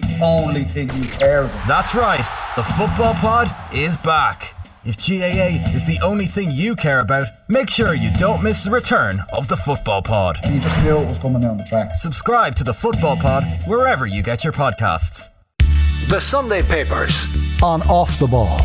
the only thing you care about. That's right, the Football Pod is back. If GAA is the only thing you care about, make sure you don't miss the return of the Football Pod. You just knew it was coming down the tracks. Subscribe to the Football Pod wherever you get your podcasts. The Sunday Papers. on Off the Ball.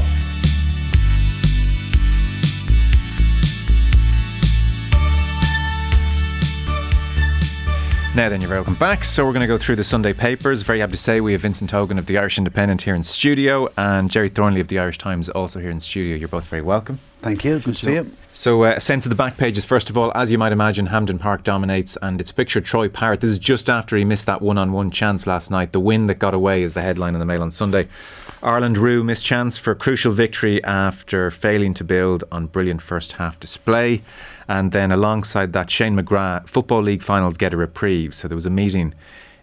Now then, you're welcome back. So we're going to go through the Sunday papers. Very happy to say we have Vincent Hogan of the Irish Independent here in studio, and Gerry Thornley of the Irish Times also here in studio. You're both very welcome. Thank you. Good to see you. So, uh, a sense of the back pages. First of all, as you might imagine, Hampden Park dominates, and it's pictured Troy Parrott. This is just after he missed that one-on-one chance last night. The win that got away is the headline in the Mail on Sunday. Ireland rue missed chance for crucial victory after failing to build on brilliant first half display. And then alongside that, Shane McGrath, Football League finals get a reprieve. So there was a meeting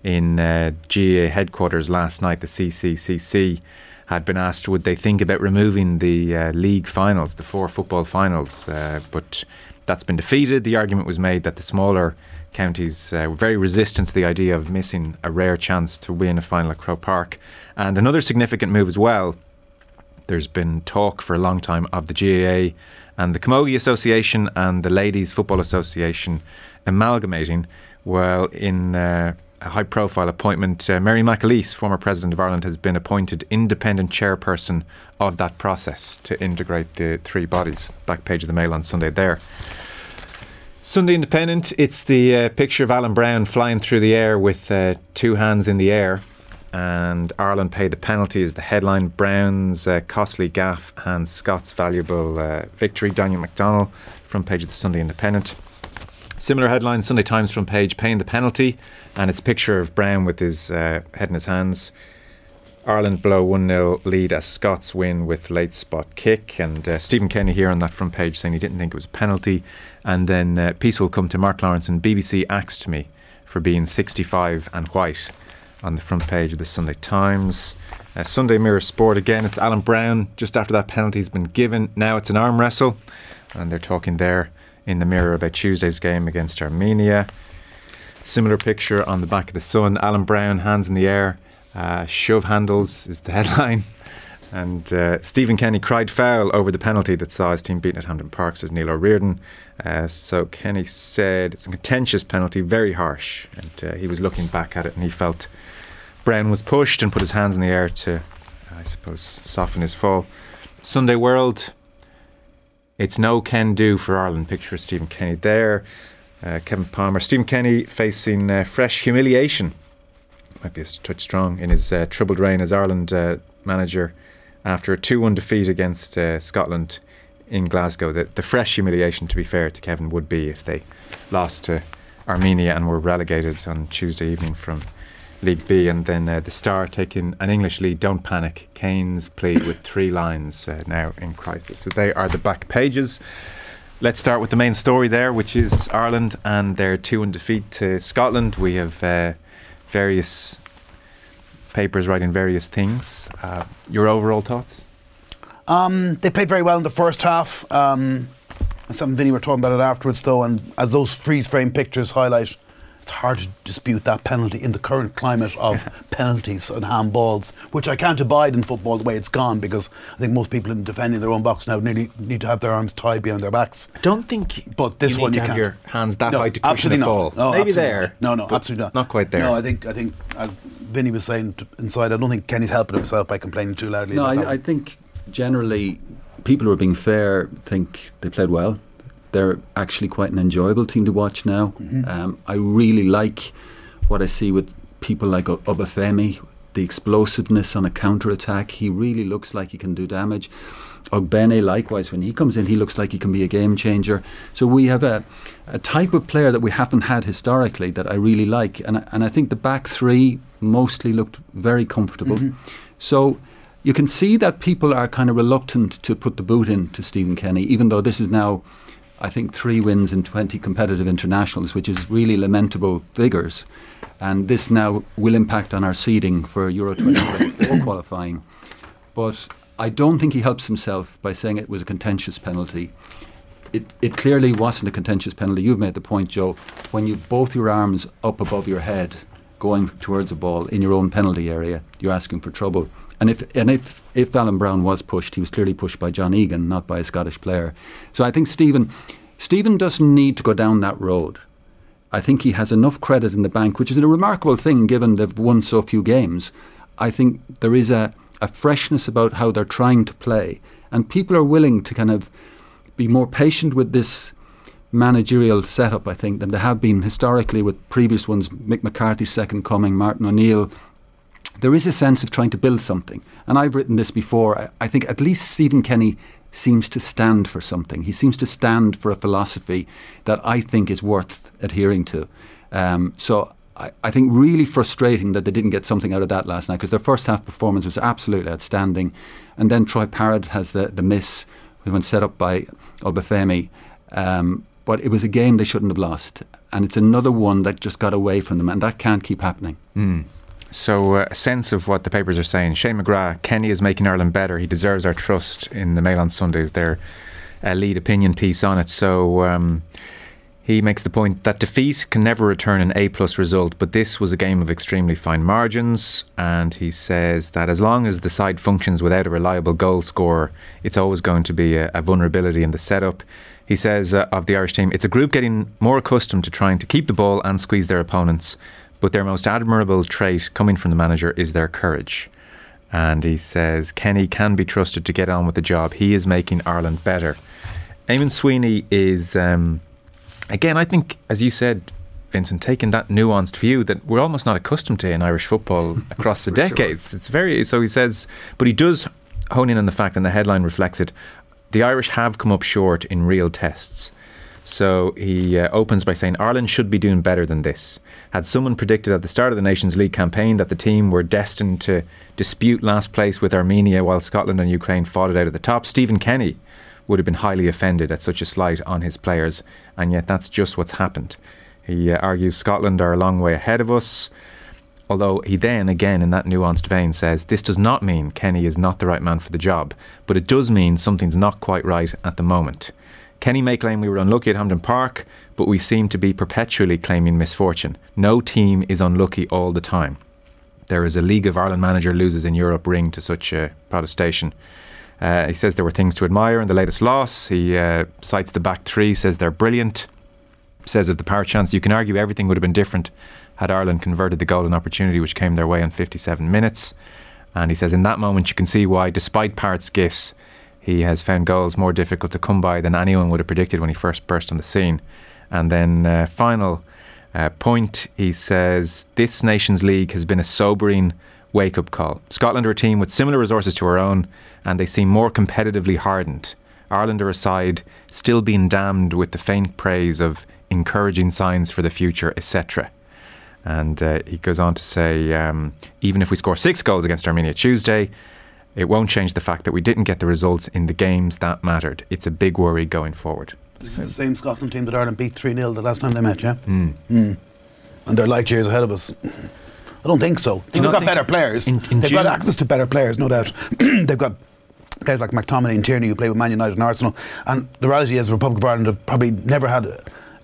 in uh, GA headquarters last night. The CCCC had been asked would they think about removing the uh, league finals, the four football finals, uh, but that's been defeated. The argument was made that the smaller counties uh, were very resistant to the idea of missing a rare chance to win a final at Croke Park. And another significant move as well. There's been talk for a long time of the GAA and the Camogie Association and the Ladies Football Association amalgamating. Well, in uh, a high profile appointment, uh, Mary McAleese, former President of Ireland, has been appointed independent chairperson of that process to integrate the three bodies. Back page of the Mail on Sunday there. Sunday Independent, it's the uh, picture of Alan Browne flying through the air with uh, two hands in the air. And Ireland paid the penalty as the headline. Browne's uh, costly gaff and Scott's valuable uh, victory. Daniel McDonnell, front page of the Sunday Independent. Similar headline, Sunday Times front page, paying the penalty. And it's a picture of Browne with his uh, head in his hands. Ireland blow 1 0 lead as Scots win with late spot kick. And uh, Stephen Kenny here on that front page saying he didn't think it was a penalty. And then uh, peace will come to Mark Lawrenson and BBC axed me for being 65 and white on the front page of the Sunday Times. Uh, Sunday Mirror Sport again, it's Alan Browne just after that penalty's been given. Now it's an arm wrestle. And they're talking there in the mirror about Tuesday's game against Armenia. Similar picture on the back of the Sun. Alan Browne, hands in the air. Uh, shove handles is the headline. And uh, Stephen Kenny cried foul over the penalty that saw his team beaten at Hampden Park, says Neil O'Riordan. Uh, so Kenny said it's a contentious penalty, very harsh. And uh, he was looking back at it and he felt Browne was pushed and put his hands in the air to, I suppose, soften his fall. Sunday World, it's no can do for Ireland. Picture of Stephen Kenny there. Uh, Kevin Palmer. Stephen Kenny facing uh, fresh humiliation. Might be a touch strong in his uh, troubled reign as Ireland uh, manager after a 2 1 defeat against uh, Scotland in Glasgow. The, the fresh humiliation, to be fair to Kevin, would be if they lost to Armenia and were relegated on Tuesday evening from League B. And then uh, the Star taking an English lead. Don't panic. Kane's plea with Three Lions uh, now in crisis. So they are the back pages. Let's start with the main story there, which is Ireland and their 2 1 defeat to Scotland. We have uh, various papers writing various things. Uh, your overall thoughts? Um, they played very well in the first half. Um, and Vinny were talking about it afterwards, though, and as those freeze frame pictures highlight, it's hard to dispute that penalty in the current climate of penalties and handballs, which I can't abide in football the way it's gone because I think most people in defending their own box now nearly need to have their arms tied behind their backs. Don't think But this you one need you have can't. your hands that No, high to cushion absolutely a not. fall. No, Maybe absolutely there. not. No, no, absolutely not. Not quite there. No, I think I think as Vinny was saying inside, I don't think Kenny's helping himself by complaining too loudly. No, about that I, I think generally people who are being fair think they played well. They're actually quite an enjoyable team to watch now. Mm-hmm. Um, I really like what I see with people like O- Obafemi, the explosiveness on a counter attack. He really looks like he can do damage. Ogbene, likewise, when he comes in, he looks like he can be a game changer. So we have a, a type of player that we haven't had historically that I really like. And, and I think the back three mostly looked very comfortable. So you can see that people are kind of reluctant to put the boot in to Stephen Kenny, even though this is now, I think, three wins in 20 competitive internationals, which is really lamentable figures. And this now will impact on our seeding for Euro 2024 qualifying. But I don't think he helps himself by saying it was a contentious penalty. It, it clearly wasn't a contentious penalty. You've made the point, Joe. When you both your arms up above your head, going towards a ball in your own penalty area, you're asking for trouble. And if and if if Alan Browne was pushed, he was clearly pushed by John Egan, not by a Scottish player. So I think Stephen Stephen doesn't need to go down that road. I think he has enough credit in the bank, which is a remarkable thing given they've won so few games. I think there is a, a freshness about how they're trying to play, and people are willing to kind of be more patient with this managerial setup, I think, than they have been historically with previous ones, Mick McCarthy's second coming, Martin O'Neill. There is a sense of trying to build something. And I've written this before. I, I think at least Stephen Kenny seems to stand for something. He seems to stand for a philosophy that I think is worth adhering to. Um, so I, I, think really frustrating that they didn't get something out of that last night because their first half performance was absolutely outstanding. And then Troy Parrott has the, the miss when set up by Obafemi. Um, but it was a game they shouldn't have lost. And it's another one that just got away from them, and that can't keep happening. Mm. So, uh, a sense of what the papers are saying. Shane McGrath, Kenny is making Ireland better. He deserves our trust in the Mail on Sundays, their uh, lead opinion piece on it. So, um, he makes the point that defeat can never return an A plus result, but this was a game of extremely fine margins. And he says that as long as the side functions without a reliable goal scorer, it's always going to be a, a vulnerability in the setup. He says uh, of the Irish team, it's a group getting more accustomed to trying to keep the ball and squeeze their opponents. But their most admirable trait coming from the manager is their courage. And he says Kenny can be trusted to get on with the job. He is making Ireland better. Eamonn Sweeney is, um, again, I think, as you said, Vincent, taking that nuanced view that we're almost not accustomed to in Irish football across the decades. Sure. It's very, so he says, but he does hone in on the fact, and the headline reflects it the Irish have come up short in real tests. So he uh, opens by saying Ireland should be doing better than this. Had someone predicted at the start of the Nations League campaign that the team were destined to dispute last place with Armenia while Scotland and Ukraine fought it out at the top, Stephen Kenny would have been highly offended at such a slight on his players, and yet that's just what's happened. He uh, argues Scotland are a long way ahead of us, although he then, again, in that nuanced vein, says this does not mean Kenny is not the right man for the job, but it does mean something's not quite right at the moment. Kenny may claim we were unlucky at Hampden Park, but we seem to be perpetually claiming misfortune. No team is unlucky all the time. There is a League of Ireland manager loses in Europe ring to such a protestation. Uh, he says there were things to admire in the latest loss. He uh, cites the back three, says they're brilliant. Says of the power chance, you can argue everything would have been different had Ireland converted the golden opportunity which came their way in 57 minutes. And he says in that moment you can see why, despite Parrott's gifts, he has found goals more difficult to come by than anyone would have predicted when he first burst on the scene. And then, uh, final uh, point, he says this Nations League has been a sobering wake up call. Scotland are a team with similar resources to our own, and they seem more competitively hardened. Ireland are a side still being damned with the faint praise of encouraging signs for the future, etc. And uh, he goes on to say, um, even if we score six goals against Armenia Tuesday, it won't change the fact that we didn't get the results in the games that mattered. It's a big worry going forward. This is the same Scotland team that Ireland beat 3 0 the last time they met, yeah? Mm. Mm. And they're light years ahead of us. I don't think so. They've got better players. In, in They've June? got access to better players, no doubt. They've got players like McTominay and Tierney who play with Man United and Arsenal. And the reality is, the Republic of Ireland have probably never had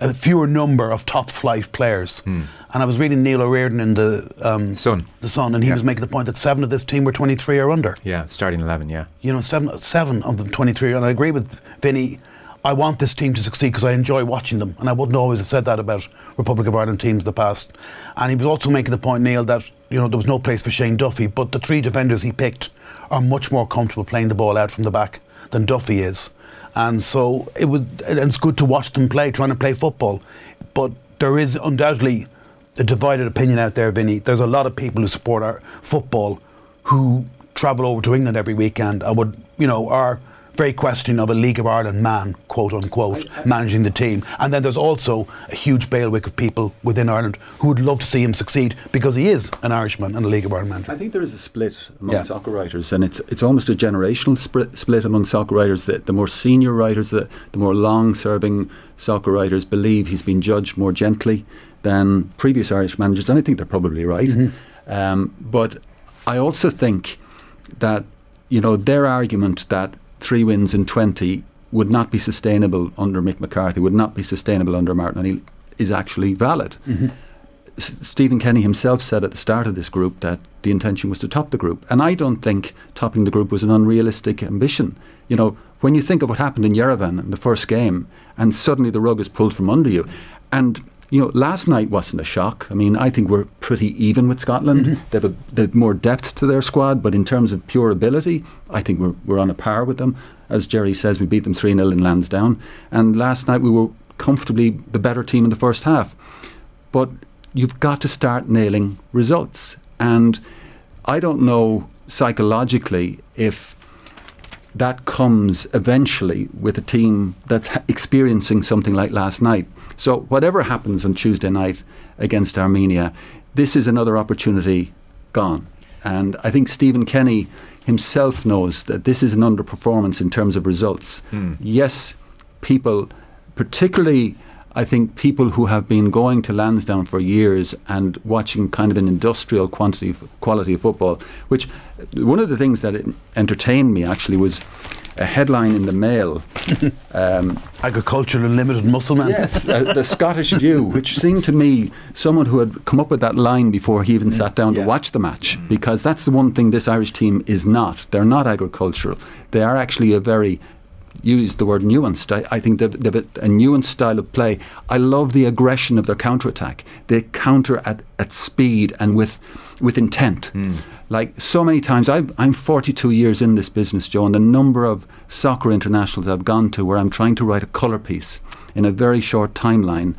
a fewer number of top flight players. Hmm. And I was reading Neil O'Riordan in the um, Sun, the Sun, and he yeah. was making the point that seven of this team were 23 or under. Yeah, starting 11. Yeah, you know, seven seven of them 23, and I agree with Vinny. I want this team to succeed because I enjoy watching them, and I wouldn't always have said that about Republic of Ireland teams in the past. And he was also making the point, Neil, that you know there was no place for Shane Duffy, but the three defenders he picked are much more comfortable playing the ball out from the back than Duffy is and so it was. It's good to watch them play, trying to play football, but there is undoubtedly a divided opinion out there, Vinny. There's a lot of people who support our football who travel over to England every weekend and would, you know, are very questioning of a League of Ireland man, quote unquote, managing the team. And then there's also a huge bailiwick of people within Ireland who would love to see him succeed because he is an Irishman and a League of Ireland manager. I think there is a split among yeah. soccer writers, and it's it's almost a generational split, split among soccer writers. That the more senior writers, the, the more long-serving soccer writers believe he's been judged more gently than previous Irish managers, and I think they're probably right. Mm-hmm. Um, but I also think that you know their argument that three wins in 20 would not be sustainable under Mick McCarthy, would not be sustainable under Martin O'Neill, is actually valid. Mm-hmm. S- Stephen Kenny himself said at the start of this group that the intention was to top the group. And I don't think topping the group was an unrealistic ambition. You know, when you think of what happened in Yerevan in the first game, and suddenly the rug is pulled from under you. And, you know, last night wasn't a shock. I mean, I think we're pretty even with Scotland. Mm-hmm. They, have a, they have more depth to their squad, but in terms of pure ability, I think we're, we're on a par with them. As Gerry says, we beat them 3 0 in Lansdowne. And last night we were comfortably the better team in the first half. But you've got to start nailing results. And I don't know psychologically if that comes eventually with a team that's experiencing something like last night. So, whatever happens on Tuesday night against Armenia, this is another opportunity gone. And I think Stephen Kenny himself knows that this is an underperformance in terms of results. Hmm. Yes, people, particularly I think people who have been going to Lansdowne for years and watching kind of an industrial quantity quality of football, which one of the things that entertained me actually was a headline in the Mail. um, Agricultural and limited muscle man. Yes, uh, the Scottish View, which seemed to me someone who had come up with that line before he even sat down Yeah. to watch the match, because that's the one thing this Irish team is not. They're not agricultural. They are actually a very use the word nuanced. I, I think they've, they've a, a nuanced style of play. I love the aggression of their counter attack. They counter at, at speed and with with intent. Like so many times, I've, I'm 42 years in this business, Joe, and the number of soccer internationals I've gone to where I'm trying to write a colour piece in a very short timeline,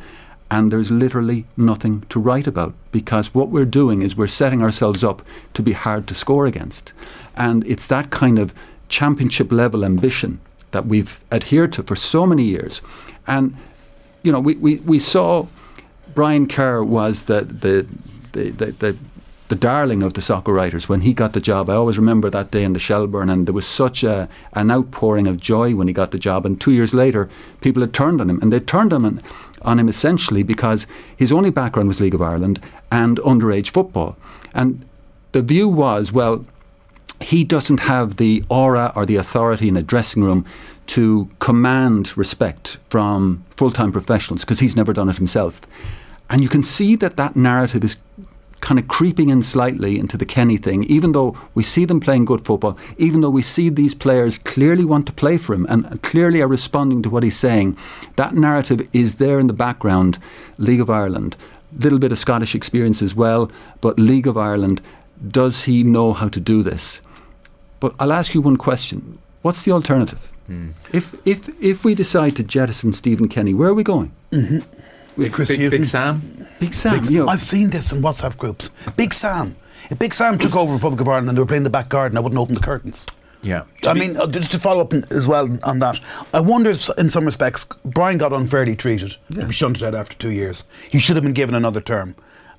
and there's literally nothing to write about because what we're doing is we're setting ourselves up to be hard to score against. And it's that kind of championship level ambition that we've adhered to for so many years. And, you know, we, we, we saw Brian Kerr was the, the, the, the, the the darling of the soccer writers when he got the job. I always remember that day in the Shelburne, and there was such a, an outpouring of joy when he got the job. And two years later, people had turned on him, and they turned on him, on him essentially because his only background was League of Ireland and underage football. And the view was, well, he doesn't have the aura or the authority in a dressing room to command respect from full time professionals because he's never done it himself. And you can see that that narrative is kind of creeping in slightly into the Kenny thing, even though we see them playing good football, even though we see these players clearly want to play for him and clearly are responding to what he's saying. That narrative is there in the background. League of Ireland, little bit of Scottish experience as well, but League of Ireland, does he know how to do this? But I'll ask you one question. What's the alternative? Hmm. If, if, if we decide to jettison Stephen Kenny, where are we going? Mm-hmm. Big, Chris big, Big Sam. Big Sam. Big- you know, I've seen this in WhatsApp groups. Big Sam. If Big Sam took over Republic of Ireland and they were playing the back garden, I wouldn't open the curtains. Yeah. I mean, uh, just to follow up as well on that, I wonder if, in some respects, Brian got unfairly treated. He be shunted out after two years. He should have been given another term.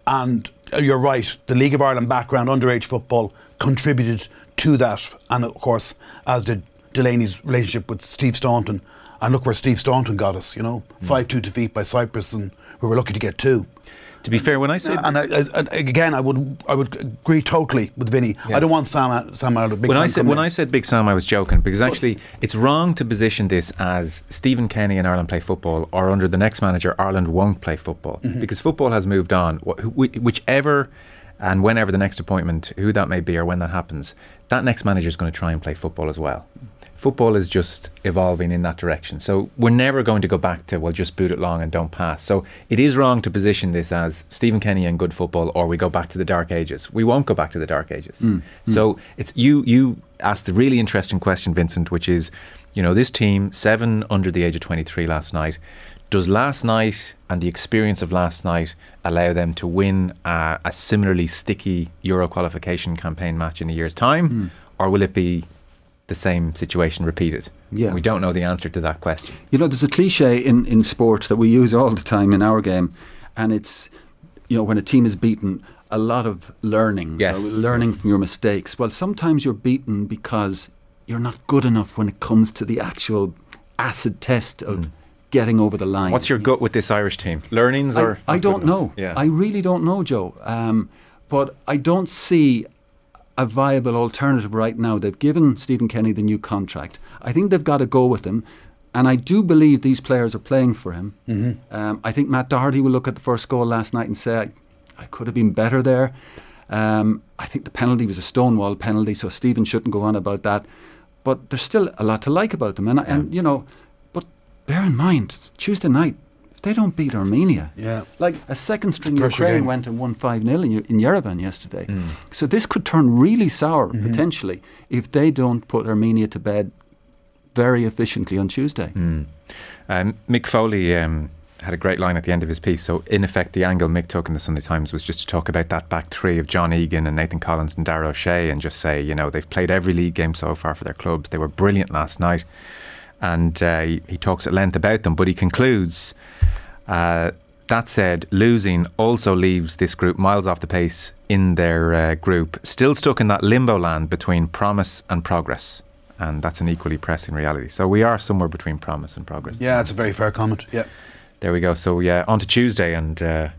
And uh, you're right, the League of Ireland background, underage football, contributed to that. And of course, as did Delaney's relationship with Steve Staunton. And look where Steve Staunton got us, you know, hmm. 5 2 defeat by Cyprus, and we were lucky to get two. To be fair, when I said And, I, I, and again, I would I would agree totally with Vinny. Yeah. I don't want Sam uh, Sam out of Big when Sam I said when in. I said Big Sam, I was joking because actually it's wrong to position this as Stephen Kenny and Ireland play football, or under the next manager, Ireland won't play football Mm-hmm. because football has moved on. Wh- wh- Whichever and whenever the next appointment, who that may be or when that happens, that next manager is going to try and play football as well. Football is just evolving in that direction. So we're never going to go back to, well, just boot it long and don't pass. So it is wrong to position this as Stephen Kenny and good football, or we go back to the dark ages. We won't go back to the dark ages. Mm, mm. So it's you. You asked the really interesting question, Vincent, which is, you know, this team seven under the age of twenty three last night. Does last night and the experience of last night allow them to win a, a similarly sticky Euro qualification campaign match in a year's time, mm. or will it be the same situation repeated? Yeah. we don't know the answer to that question. You know, there's a cliche in, in sport that we use all the time in our game, and it's, you know, when a team is beaten, a lot of learning. Yes. So learning from your mistakes. Well, sometimes you're beaten because you're not good enough when it comes to the actual acid test of getting over the line. What's your gut with this Irish team? Learnings or I, I don't know. Yeah. I really don't know, Joe. Um, but I don't see a viable alternative right now. They've given Stephen Kenny the new contract. I think they've got to go with him. And I do believe these players are playing for him. Mm-hmm. Um, I think Matt Doherty will look at the first goal last night and say, I could have been better there. Um, I think the penalty was a stonewall penalty, so Stephen shouldn't go on about that. But there's still a lot to like about them, and, and you know, but bear in mind Tuesday night they don't beat Armenia. Yeah. Like a second string Pressure Ukraine game. went and won 5 0 in, in Yerevan yesterday. Mm. So this could turn really sour Mm-hmm. potentially if they don't put Armenia to bed very efficiently on Tuesday. Mm. Um, Mick Foley um, had a great line at the end of his piece. So, in effect, the angle Mick took in the Sunday Times was just to talk about that back three of John Egan and Nathan Collins and Dara O'Shea and just say, you know, they've played every league game so far for their clubs. They were brilliant last night. And uh, he, he talks at length about them, but he concludes uh, that said, losing also leaves this group miles off the pace in their uh, group, still stuck in that limbo land between promise and progress. And that's an equally pressing reality. So we are somewhere between promise and progress. Yeah, that's a very fair comment. Yeah. There we go. So yeah, on to Tuesday, and uh,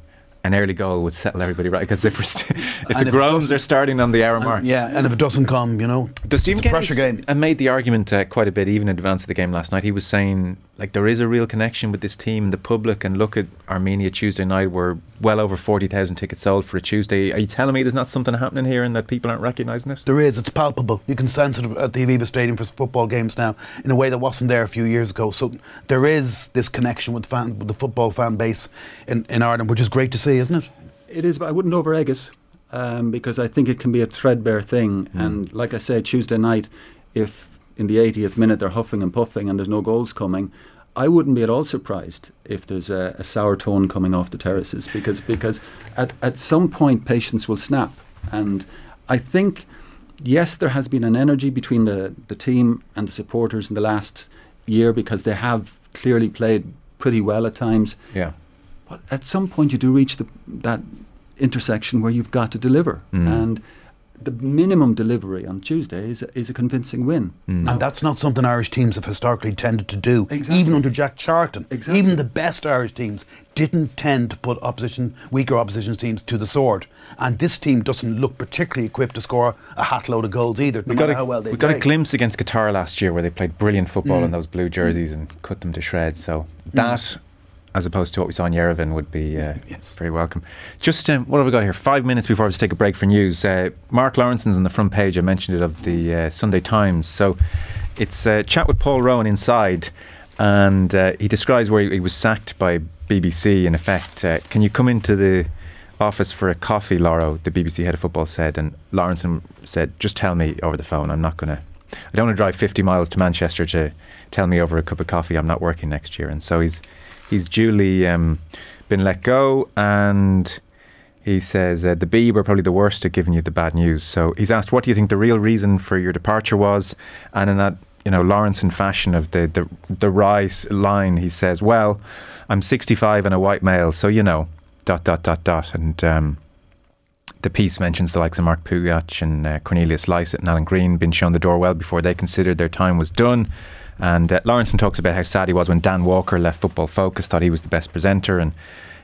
an early goal would settle everybody right. Because if, st- if the if groans are starting on the hour mark, Yeah, and if it doesn't come, you know, the Stephen it's a pressure game. and made the argument uh, quite a bit, even in advance of the game last night. He was saying like there is a real connection with this team, and the public, and look at Armenia Tuesday night. Were well over forty thousand tickets sold for a Tuesday. Are you telling me there's not something happening here, and that people aren't recognising it? There is. It's palpable. You can sense it at the Aviva Stadium for football games now in a way that wasn't there a few years ago. So there is this connection with, fan, with the football fan base in, in Ireland, which is great to see, isn't it? It is, but I wouldn't over egg it um, because I think it can be a threadbare thing. And like I said, Tuesday night, if in the 80th minute they're huffing and puffing and there's no goals coming, I wouldn't be at all surprised if there's a, a sour tone coming off the terraces because because at, at some point patience will snap. And I think, yes, there has been an energy between the, the team and the supporters in the last year because they have clearly played pretty well at times. Yeah. But at some point, you do reach the, that intersection where you've got to deliver, Mm. and the minimum delivery on Tuesday is a, is a convincing win. Mm. And that's not something Irish teams have historically tended to do. Exactly. Even under Jack Charlton. Exactly. Even the best Irish teams didn't tend to put opposition, weaker opposition teams to the sword. And this team doesn't look particularly equipped to score a hat load of goals either, no We got, matter a, how well they we got a glimpse against Qatar last year where they played brilliant football Mm. in those blue jerseys and cut them to shreds. So that, as opposed to what we saw in Yerevan, would be uh, Yes. very welcome. Just um, what have we got here? Five minutes before I to take a break for news. Uh, Mark Lawrenson's on the front page. I mentioned it of the uh, Sunday Times. So it's a chat with Paul Rowan inside, and uh, he describes where he, he was sacked by BBC. In effect, uh, can you come into the office for a coffee, Lawro? The BBC head of football said, and Lawrenson said, "Just tell me over the phone. I'm not going to. I don't want to drive 50 miles to Manchester to tell me over a cup of coffee I'm not working next year." And so he's he's duly um, been let go, and he says uh, the B were probably the worst at giving you the bad news. So he's asked, "What do you think the real reason for your departure was?" And in that you know Lawrenson fashion of the the the rise line, he says, "Well, I'm 65 and a white male, so you know." Dot dot dot dot, and um, the piece mentions the likes of Mark Pougatch and uh, Cornelius Lysett and Alan Green being shown the door well before they considered their time was done. And uh, Lawrenson talks about how sad he was when Dan Walker left Football Focus, thought he was the best presenter, and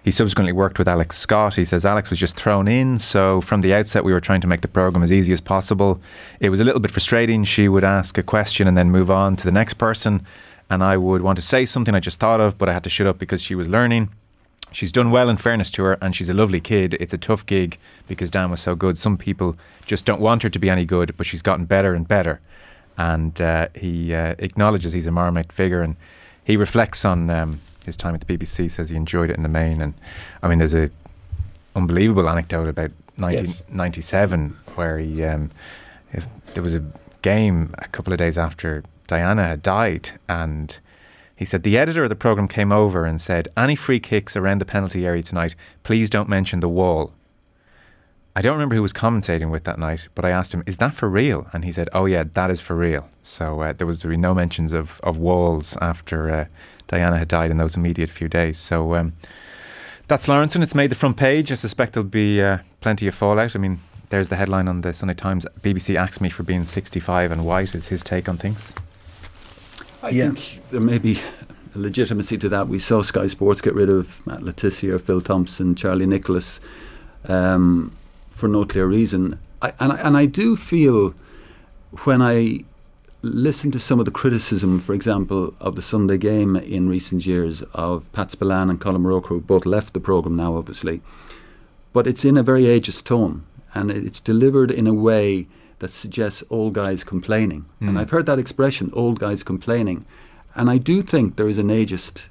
he subsequently worked with Alex Scott. He says Alex was just thrown in, so from the outset we were trying to make the program as easy as possible. It was a little bit frustrating. She would ask a question and then move on to the next person, and I would want to say something I just thought of, but I had to shut up because she was learning. She's done well in fairness to her, and she's a lovely kid. It's a tough gig because Dan was so good. Some people just don't want her to be any good, but she's gotten better and better. And uh, he uh, acknowledges he's a Marmite figure, and he reflects on um, his time at the BBC. Says he enjoyed it in the main, and I mean, there's a unbelievable anecdote about 1997 where he um, there was a game a couple of days after Diana had died, and he said the editor of the program came over and said, "Any free kicks around the penalty area tonight, please don't mention the wall." I don't remember who was commentating with that night, but I asked him, "Is that for real?" And he said, "Oh yeah, that is for real." So uh, there was really no mentions of of walls after uh, Diana had died in those immediate few days. So. Um, that's Lawrenson. It's made the front page. I suspect there'll be uh, plenty of fallout. I mean, there's the headline on the Sunday Times. BBC axed me for being 65 and white. Is his take on things? I Yeah. think there may be a legitimacy to that. We saw Sky Sports get rid of Matt Le Tissier, Phil Thompson, Charlie Nicholas um, for no clear reason. I, and, I, and I do feel when I listen to some of the criticism, for example, of the Sunday game in recent years of Pat Spillane and Colm O'Rourke, who both left the programme now, obviously. but it's in a very ageist tone, and it's delivered in a way that suggests old guys complaining. And hmm. I've heard that expression, old guys complaining, and I do think there is an ageist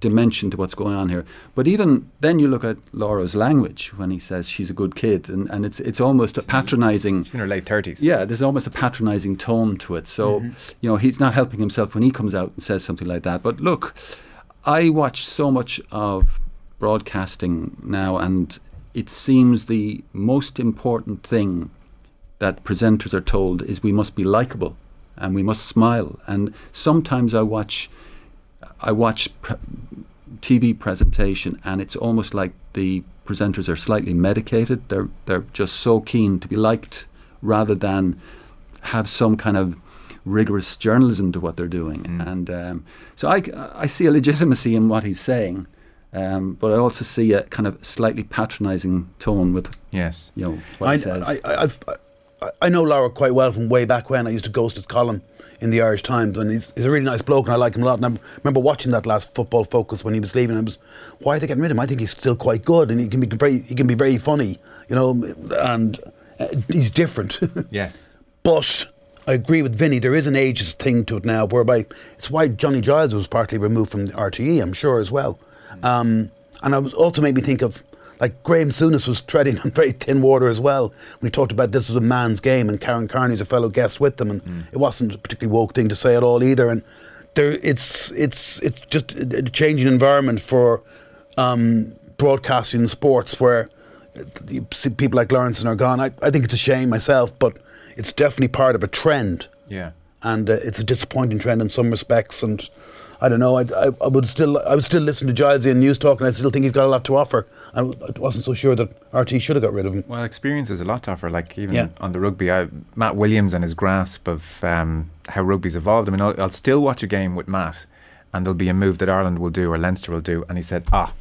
dimension to what's going on here. But even then, you look at Lawro's language when he says she's a good kid, and, and it's it's almost a patronising. She's in her late 30s. Yeah, there's almost a patronising tone to it. So, mm-hmm. you know, he's not helping himself when he comes out and says something like that. But look, I watch so much of broadcasting now, and it seems the most important thing that presenters are told is we must be likable and we must smile. And sometimes I watch, I watch pre- TV presentation, and it's almost like the presenters are slightly medicated. They're they're just so keen to be liked rather than have some kind of rigorous journalism to what they're doing. And um, so I, I see a legitimacy in what he's saying, um, but I also see a kind of slightly patronising tone with Yes. you know what I, he says. I, I, I've, I, I know Lawro quite well from way back when. I used to ghost his column in the Irish Times, and he's, he's a really nice bloke, and I like him a lot. And I remember watching that last football focus when he was leaving. And I was, why are they getting rid of him? I think he's still quite good, and he can be very, he can be very funny, you know, and uh, he's different. Yes. But I agree with Vinny. There is an ageist thing to it now, whereby it's why Johnny Giles was partly removed from the RTE. I'm sure as well. Um, and it was also made me think of like Graham Souness was treading on very thin water as well. We talked about this was a man's game, and Karen Carney's a fellow guest with them, and it wasn't a particularly woke thing to say at all either. And there, it's it's it's just a changing environment for um, broadcasting in sports where you see people like Lawrenson are gone. I, I think it's a shame myself, but it's definitely part of a trend. Yeah. And uh, it's a disappointing trend in some respects. And I don't know. I, I, I would still I would still listen to Giles in Newstalk, and I still think he's got a lot to offer. I wasn't so sure that RT should have got rid of him. Well, experience is a lot to offer. Like even Yeah. on the rugby, I, Matt Williams and his grasp of um, how rugby's evolved. I mean, I'll, I'll still watch a game with Matt, and there'll be a move that Ireland will do or Leinster will do, and he said, "Ah,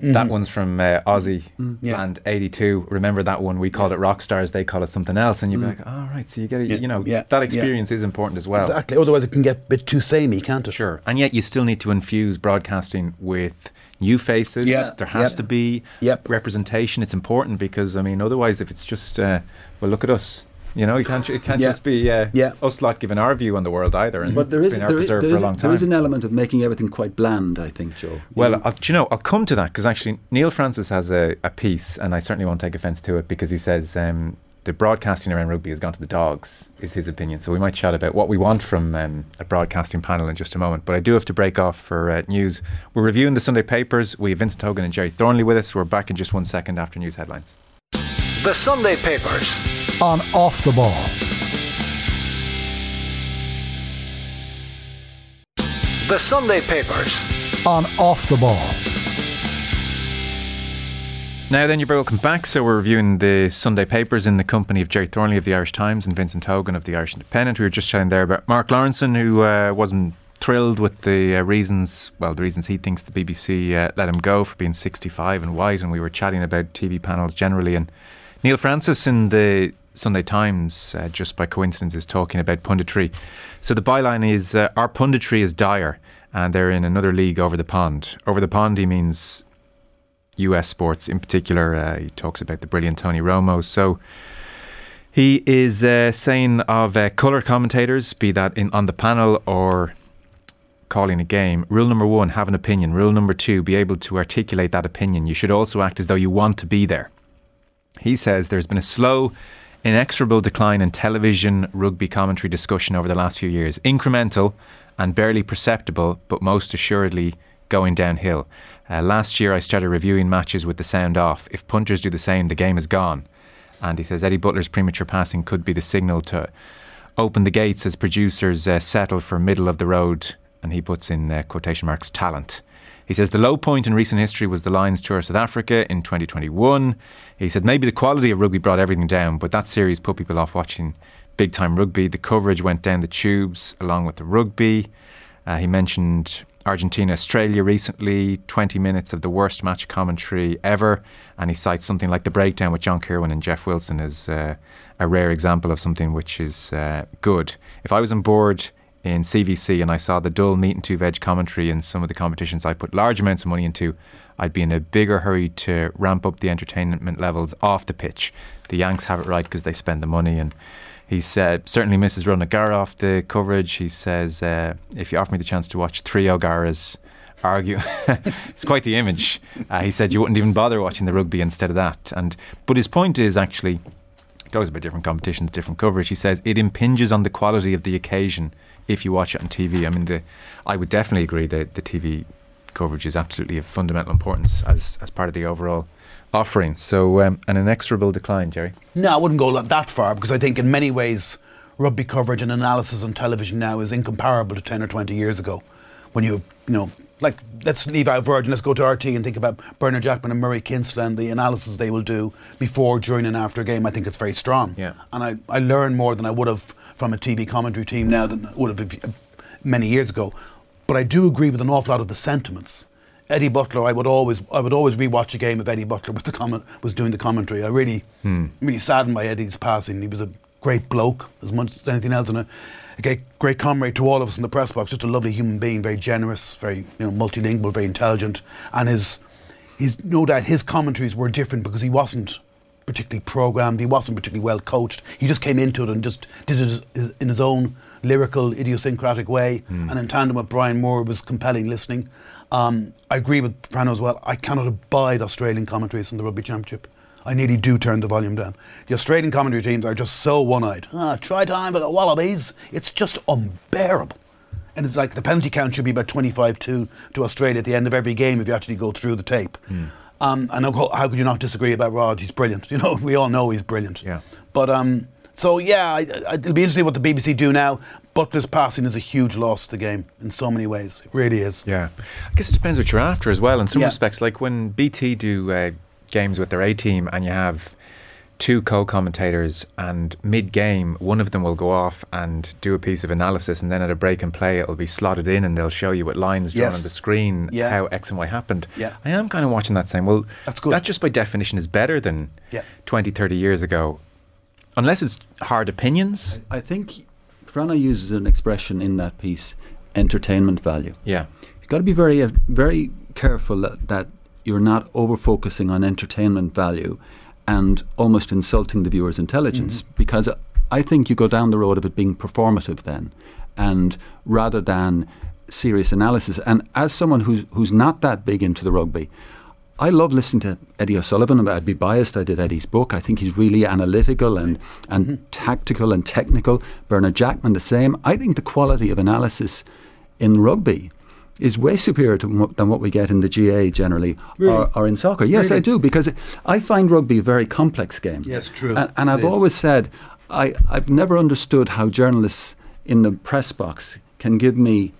that one's from uh, Aussie Yeah. and '82. Remember that one? We called it rock stars. They call it something else." And you'd be like, "All right, so you get it. Yeah, You know, yeah, that yeah. experience is important as well." Exactly. Otherwise, it can get a bit too samey, can't it? Sure. And yet you still need to infuse broadcasting with new faces. Yeah, There has yep. to be Yep. representation. It's important because I mean otherwise if it's just uh, well look at us. You know, you can't it can't Yeah. just be uh, Yeah. us lot giving our view on the world either. And but there it's is been our there is, preserve there for a is- long there is an element of making everything quite bland. I think, Joe. Well, know? I'll, do you know, I'll come to that because actually Neil Francis has a, a piece, and I certainly won't take offence to it because he says um, the broadcasting around rugby has gone to the dogs, is his opinion. So we might chat about what we want from um, a broadcasting panel in just a moment. But I do have to break off for uh, news. We're reviewing the Sunday papers. We have Vincent Hogan and Gerry Thornley with us. We're back in just one second after news headlines. The Sunday Papers. On Off the Ball. The Sunday Papers. On Off the Ball. Now then, you're very welcome back. So we're reviewing the Sunday papers in the company of Gerry Thornley of the Irish Times and Vincent Hogan of the Irish Independent. We were just chatting there about Mark Lawrenson, who uh, wasn't thrilled with the uh, reasons, well, the reasons he thinks the BBC uh, let him go for being 65 and white. And we were chatting about TV panels generally. And Neil Francis in the Sunday Times, uh, just by coincidence, is talking about punditry. So the byline is uh, Our punditry is dire, and they're in another league over the pond. Over the pond, he means US sports in particular. Uh, he talks about the brilliant Tony Romo. So he is uh, saying of uh, colour commentators, be that in on the panel or calling a game. Rule number one: have an opinion. Rule number two: be able to articulate that opinion. You should also act as though you want to be there. He says there's been a slow, inexorable decline in television rugby commentary discussion over the last few years. Incremental and barely perceptible, but most assuredly going downhill. Uh, last year, I started reviewing matches with the sound off. If punters do the same, the game is gone. And he says Eddie Butler's premature passing could be the signal to open the gates as producers uh, settle for middle of the road, and he puts in uh, quotation marks, talent. He says the low point in recent history was the Lions tour of South Africa in 2021. He said maybe the quality of rugby brought everything down, but that series put people off watching big time rugby. The coverage went down the tubes along with the rugby. Uh, he mentioned Argentina, Australia recently, 20 minutes of the worst match commentary ever. And he cites something like the breakdown with John Kirwan and Jeff Wilson as uh, a rare example of something which is uh, good. If I was on board in CVC and I saw the dull meat and two veg commentary in some of the competitions I put large amounts of money into, I'd be in a bigger hurry to ramp up the entertainment levels off the pitch. The Yanks have it right because they spend the money and. He said, certainly misses Ron O'Gara off the coverage. He says, uh, if you offer me the chance to watch three O'Garas argue, it's quite the image. Uh, he said you wouldn't even bother watching the rugby instead of that. And But his point is actually, he talks about different competitions, different coverage. He says it impinges on the quality of the occasion if you watch it on TV. I mean, the, I would definitely agree that the TV coverage is absolutely of fundamental importance as, as part of the overall offering. So, um, an inexorable decline, Gerry. No, I wouldn't go that far because I think in many ways rugby coverage and analysis on television now is incomparable to 10 or 20 years ago when you, you know, like let's leave out Virgin, let's go to RT and think about Bernard Jackman and Murray Kinsella and the analysis they will do before, during, and after a game. I think it's very strong. Yeah. And I, I learn more than I would have from a TV commentary team now than I would have many years ago. But I do agree with an awful lot of the sentiments. Eddie Butler, I would always, I would always rewatch a game if Eddie Butler was the comment, was doing the commentary. I really, hmm. really saddened by Eddie's passing. He was a great bloke as much as anything else, and a, a great, great comrade to all of us in the press box. Just a lovely human being, very generous, very you know multilingual, very intelligent, and his, his no doubt his commentaries were different because he wasn't particularly programmed. He wasn't particularly well coached. He just came into it and just did it in his own lyrical, idiosyncratic way. And in tandem with Brian Moore, it was compelling listening. Um, I agree with Frano as well. I cannot abide Australian commentaries in the Rugby Championship. I nearly do turn the volume down. The Australian commentary teams are just so one-eyed. Ah, try time for the Wallabies. It's just unbearable. And it's like the penalty count should be about 25 2 to Australia at the end of every game if you actually go through the tape. Um, and how, how could you not disagree about Rod? He's brilliant. You know, we all know he's brilliant. Yeah. But um, so yeah, I, I, it'll be interesting what the BBC do now. Butler's passing is a huge loss to the game in so many ways. It really is. Yeah, I guess it depends what you're after as well. In some Yeah. respects, like when BT do uh, games with their A team, and you have two co-commentators, and mid-game, one of them will go off and do a piece of analysis, and then at a break and play, it'll be slotted in, and they'll show you with lines drawn Yes. on the screen Yeah. how X and Y happened. Yeah. I am kind of watching that saying, well, That's good. That just by definition is better than Yeah. 20, 30 years ago, unless it's hard opinions. I think Frana uses an expression in that piece, entertainment value. Yeah. You've got to be very, uh, very careful that, that you're not over focusing on entertainment value and almost insulting the viewer's intelligence mm-hmm. because I think you go down the road of it being performative then and rather than serious analysis. And as someone who's, who's not that big into the rugby, I love listening to Eddie O'Sullivan. I'd be biased. I did Eddie's book. I think he's really analytical and, mm-hmm. and mm-hmm. tactical and technical. Bernard Jackman, the same. I think the quality of analysis in rugby is way superior to than what we get in the GA generally or, or in soccer. Yes, I do, because I find rugby a very complex game. Yes, true. And, and I've is. always said I, I've never understood how journalists in the press box can give me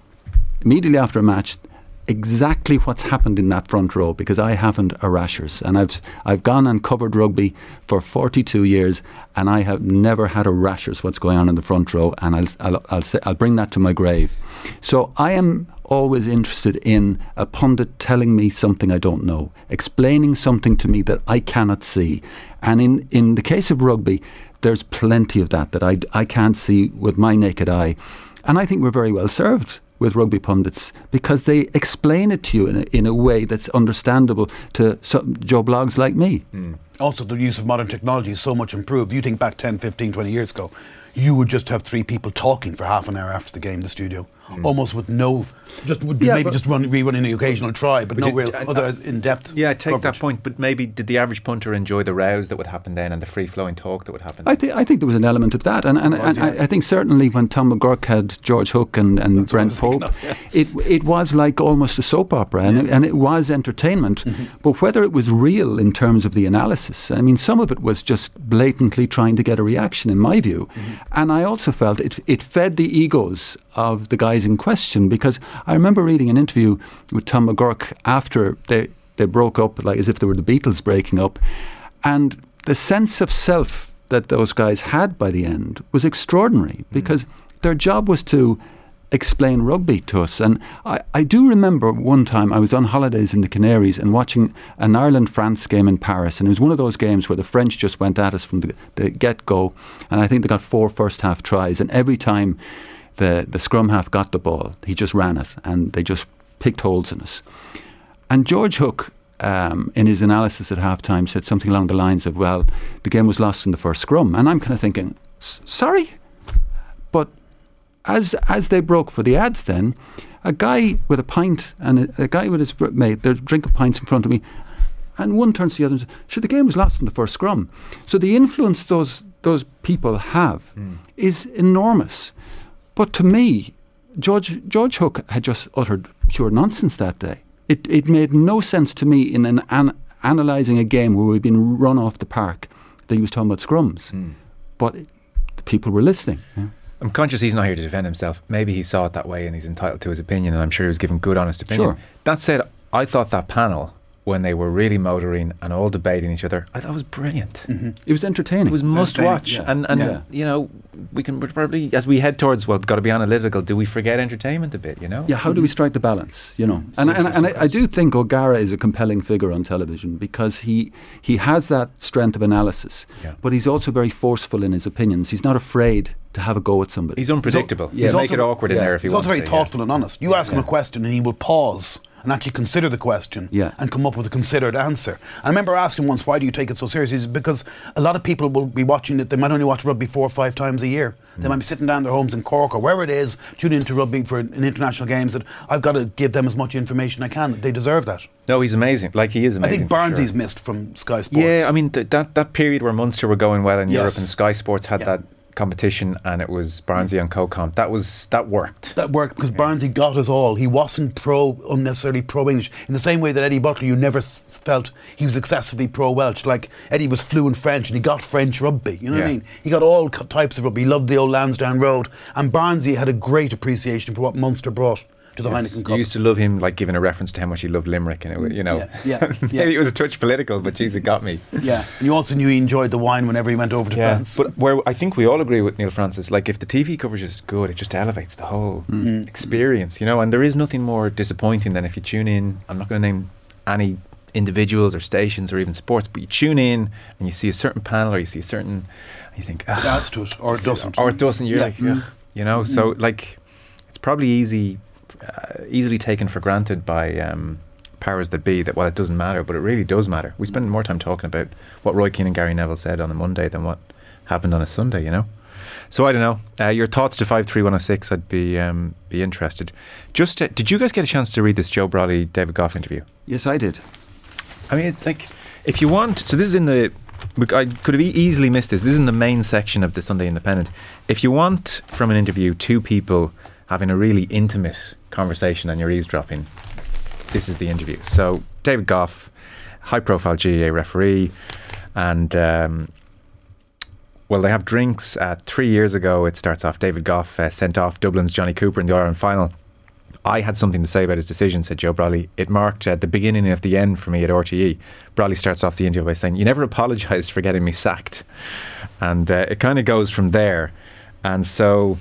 immediately after a match exactly what's happened in that front row because I haven't a rashers and I've I've gone and covered rugby for 42 years and I have never had a rashers what's going on in the front row and I'll I'll I'll, say, I'll bring that to my grave. So I am always interested in a pundit telling me something I don't know, explaining something to me that I cannot see. And in in the case of rugby there's plenty of that that I, I can't see with my naked eye. And I think we're very well served with rugby pundits because they explain it to you in a, in a way that's understandable to some Joe Blogs like me. Hmm. Also, the use of modern technology is so much improved. You think back 10, 15, 20 years ago, you would just have three people talking for half an hour after the game in the studio, almost with no, just would be Yeah, maybe but- just run, rerunning the occasional try, but, But no you- real I- I- other in depth. Yeah, I take that point, but maybe did the average punter enjoy the rows that would happen then and the free flowing talk that would happen? I, th- I think there was an element of that, and, and, Was, and yeah. I, I think certainly when Tom McGurk had George Hook and, and That's Brent was Pope, of, yeah. it it was like almost a soap opera, and, it, and it was entertainment. Mm-hmm. But whether it was real in terms of the analysis, I mean, some of it was just blatantly trying to get a reaction, in my view. Mm-hmm. And I also felt it it fed the egos of the guys in question because I remember reading an interview with Tom McGurk after they they broke up, like as if they were the Beatles breaking up, and the sense of self that those guys had by the end was extraordinary because their job was to explain rugby to us. And I, I do remember one time I was on holidays in the Canaries and watching an Ireland France game in Paris. And it was one of those games where the French just went at us from the, the get go. And I think they got four first half tries. And every time the, the scrum half got the ball, he just ran it and they just picked holes in us. And George Hook um, in his analysis at halftime, said something along the lines of, "Well, the game was lost in the first scrum," and I'm kind of thinking, "S- "Sorry," as as they broke for the ads, then a guy with a pint and a, a guy with his mate, they're drinking pints in front of me, and one turns to the other and says, "Sure, the game was lost in the first scrum." So the influence those those people have hmm. is enormous. But to me, George George Hook had just uttered pure nonsense that day. It it made no sense to me in an, an analysing a game where we'd been run off the park that he was talking about scrums. Hmm. But it, the people were listening. yeah. I'm conscious he's not here to defend himself. Maybe he saw it that way and he's entitled to his opinion, and I'm sure he was given good, honest opinion. Sure. That said, I thought that panel, when they were really motoring and all debating each other, I thought it was brilliant. Mm-hmm. It was entertaining. It was must entertaining, watch. yeah. And, and Yeah. you know, we can probably, as we head towards, well, got to be analytical, do we forget entertainment a bit, you know? Yeah, how do we strike the balance? You know, and and, and I, I do think O'Gara is a compelling figure on television because he he has that strength of analysis, Yeah. but he's also very forceful in his opinions. He's not afraid to have a go at somebody. He's unpredictable. Yeah. He'll make He's it also- awkward in there if he He's wants also very to, yeah. thoughtful and honest. You ask him a question and he will pause and actually consider the question Yeah. and come up with a considered answer. I remember asking once, why do you take it so seriously? He because a lot of people will be watching it, they might only watch rugby four or five times a year. Mm. They might be sitting down in their homes in Cork or wherever it is, tuning into rugby for in international games, that I've got to give them as much information I can. They deserve that. No, he's amazing. Like, he is amazing. I think for sure. Barnesy's missed from Sky Sports. Yeah, I mean th- that that period where Munster were going well in Europe and Sky Sports had Yeah. that competition and it was Barnesy and Co-Comp. That was that worked. That worked because Barnesy got us all. He wasn't pro, unnecessarily pro English. In the same way that Eddie Butler, you never s- felt he was excessively pro Welsh. Like Eddie was fluent French and he got French rugby. You know what I mean? He got all types of rugby. He loved the old Lansdowne Road. And Barnesy had a great appreciation for what Munster brought to the Heineken You used to love him, like giving a reference to how much he loved Limerick, and it, you know, Yeah, yeah, maybe yeah. it was a touch political, but geez, it got me. yeah, and you also knew he enjoyed the wine whenever he went over to France. but where I think we all agree with Neil Francis, like if the TV coverage is good, it just elevates the whole Mm. experience, you know. And there is nothing more disappointing than if you tune in. I'm not going to name any individuals or stations or even sports, but you tune in and you see a certain panel or you see a certain, you think, ah, it adds to it, or it doesn't. or it doesn't. You're Yeah. like, "Ugh," you know. So like, it's probably easy, uh, easily taken for granted by um, powers that be that well, it doesn't matter, but it really does matter. We spend more time talking about what Roy Keane and Gary Neville said on a Monday than what happened on a Sunday. You know. So I don't know. Uh, your thoughts to five three one zero six. I'd be um, be interested. Just uh, did you guys get a chance to read this Joe Brolly David Gough interview? yes, I did. I mean, it's like if you want. So this is in the. I could have easily missed this. This is in the main section of the Sunday Independent. If you want from an interview two people having a really intimate conversation and you're eavesdropping, this is the interview. So David Gough, high-profile GAA referee, and um, well, they have drinks. Uh, three years ago, it starts off. David Gough uh, sent off Dublin's Johnny Cooper in the Ireland final. I had something to say about his decision, said Joe Brolly. It marked uh, the beginning of the end for me at RTE. Brolly starts off the interview by saying, You never apologised for getting me sacked. And uh, it kind of goes from there. And so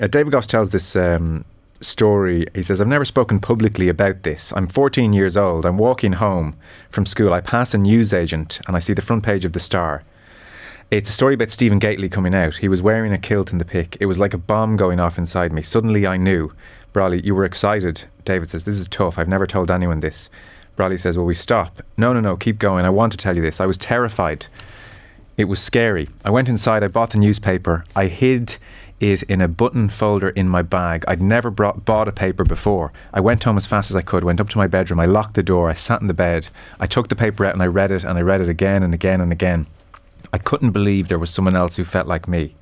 uh, David Gough tells this um, story. He says, I've never spoken publicly about this. I'm 14 years old. I'm walking home from school. I pass a newsagent and I see the front page of the Star. It's a story about Stephen Gately coming out. He was wearing a kilt in the pic. It was like a bomb going off inside me. Suddenly I knew. Brolly, you were excited. David says, This is tough. I've never told anyone this. Brolly says, Will we stop? No, no, no, keep going. I want to tell you this. I was terrified. It was scary. I went inside, I bought the newspaper, I hid it in a button folder in my bag. I'd never brought, bought a paper before. I went home as fast as I could, went up to my bedroom, I locked the door, I sat in the bed, I took the paper out and I read it and I read it again and again and again. I couldn't believe there was someone else who felt like me.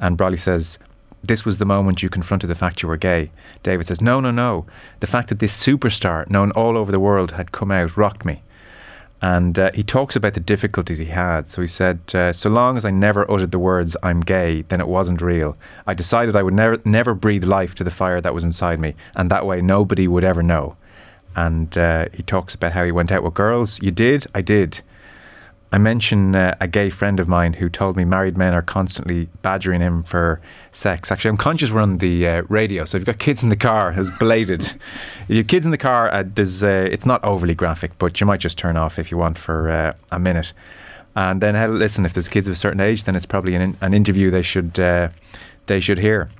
And Brolly says, This was the moment you confronted the fact you were gay. David says, No, no, no. The fact that this superstar, known all over the world, had come out rocked me. And uh, he talks about the difficulties he had. So he said, uh, So long as I never uttered the words, I'm gay, then it wasn't real. I decided I would never, never breathe life to the fire that was inside me. And that way, nobody would ever know. And uh, he talks about how he went out with girls. You did? I did. I mention uh, a gay friend of mine who told me married men are constantly badgering him for sex. Actually, I'm conscious we're on the uh, radio, so if you've got kids in the car, it's belated. if you have kids in the car, uh, uh, it's not overly graphic, but you might just turn off if you want for uh, a minute. And then, listen, if there's kids of a certain age, then it's probably an, an interview they should uh, they should hear.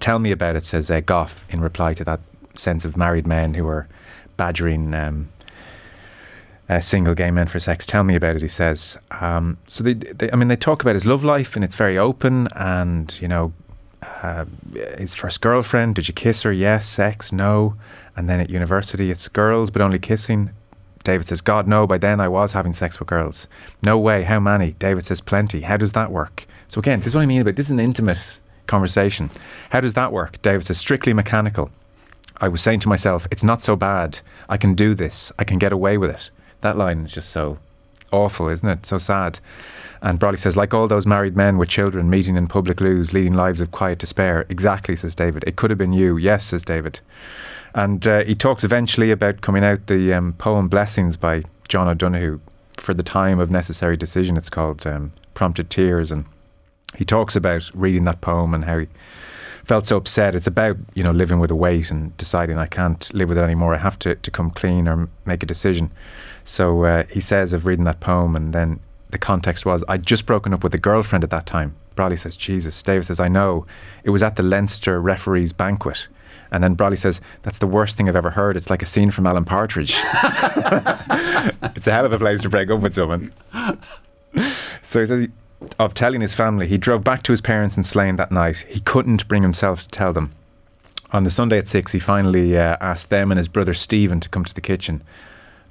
Tell me about it, says Gough in reply to that sense of married men who are badgering um, single gay men for sex. Tell me about it. He says. Um, so they, they, I mean, they talk about his love life, and it's very open. And you know, uh, his first girlfriend. Did you kiss her? Yes. Sex? No. And then at university, it's girls, but only kissing. David says, God, no, by then I was having sex with girls. No way, how many? David says, plenty. How does that work? So, again, this is what I mean about this is an intimate conversation. How does that work? David says, strictly mechanical. I was saying to myself, it's not so bad. I can do this. I can get away with it. That line is just so awful, isn't it? So sad. And Brolly says, like all those married men with children meeting in public loos, leading lives of quiet despair. Exactly, says David. It could have been you. Yes, says David. And uh, he talks eventually about coming out the um, poem Blessings by John O'Donohue for the time of necessary decision, it's called, um, prompted tears. And he talks about reading that poem and how he felt so upset. It's about, you know, living with a weight and deciding I can't live with it anymore. I have to, to come clean or make a decision. So uh, he says of reading that poem, and then the context was I'd just broken up with a girlfriend at that time. Brolly says, Jesus. David says, I know. It was at the Leinster referees banquet. And then Brolly says, That's the worst thing I've ever heard. It's like a scene from Alan Partridge. it's a hell of a place to break up with someone. So he says, of telling his family, he drove back to his parents in Slane that night. He couldn't bring himself to tell them. On the Sunday at six, he finally uh, asked them and his brother Stephen to come to the kitchen.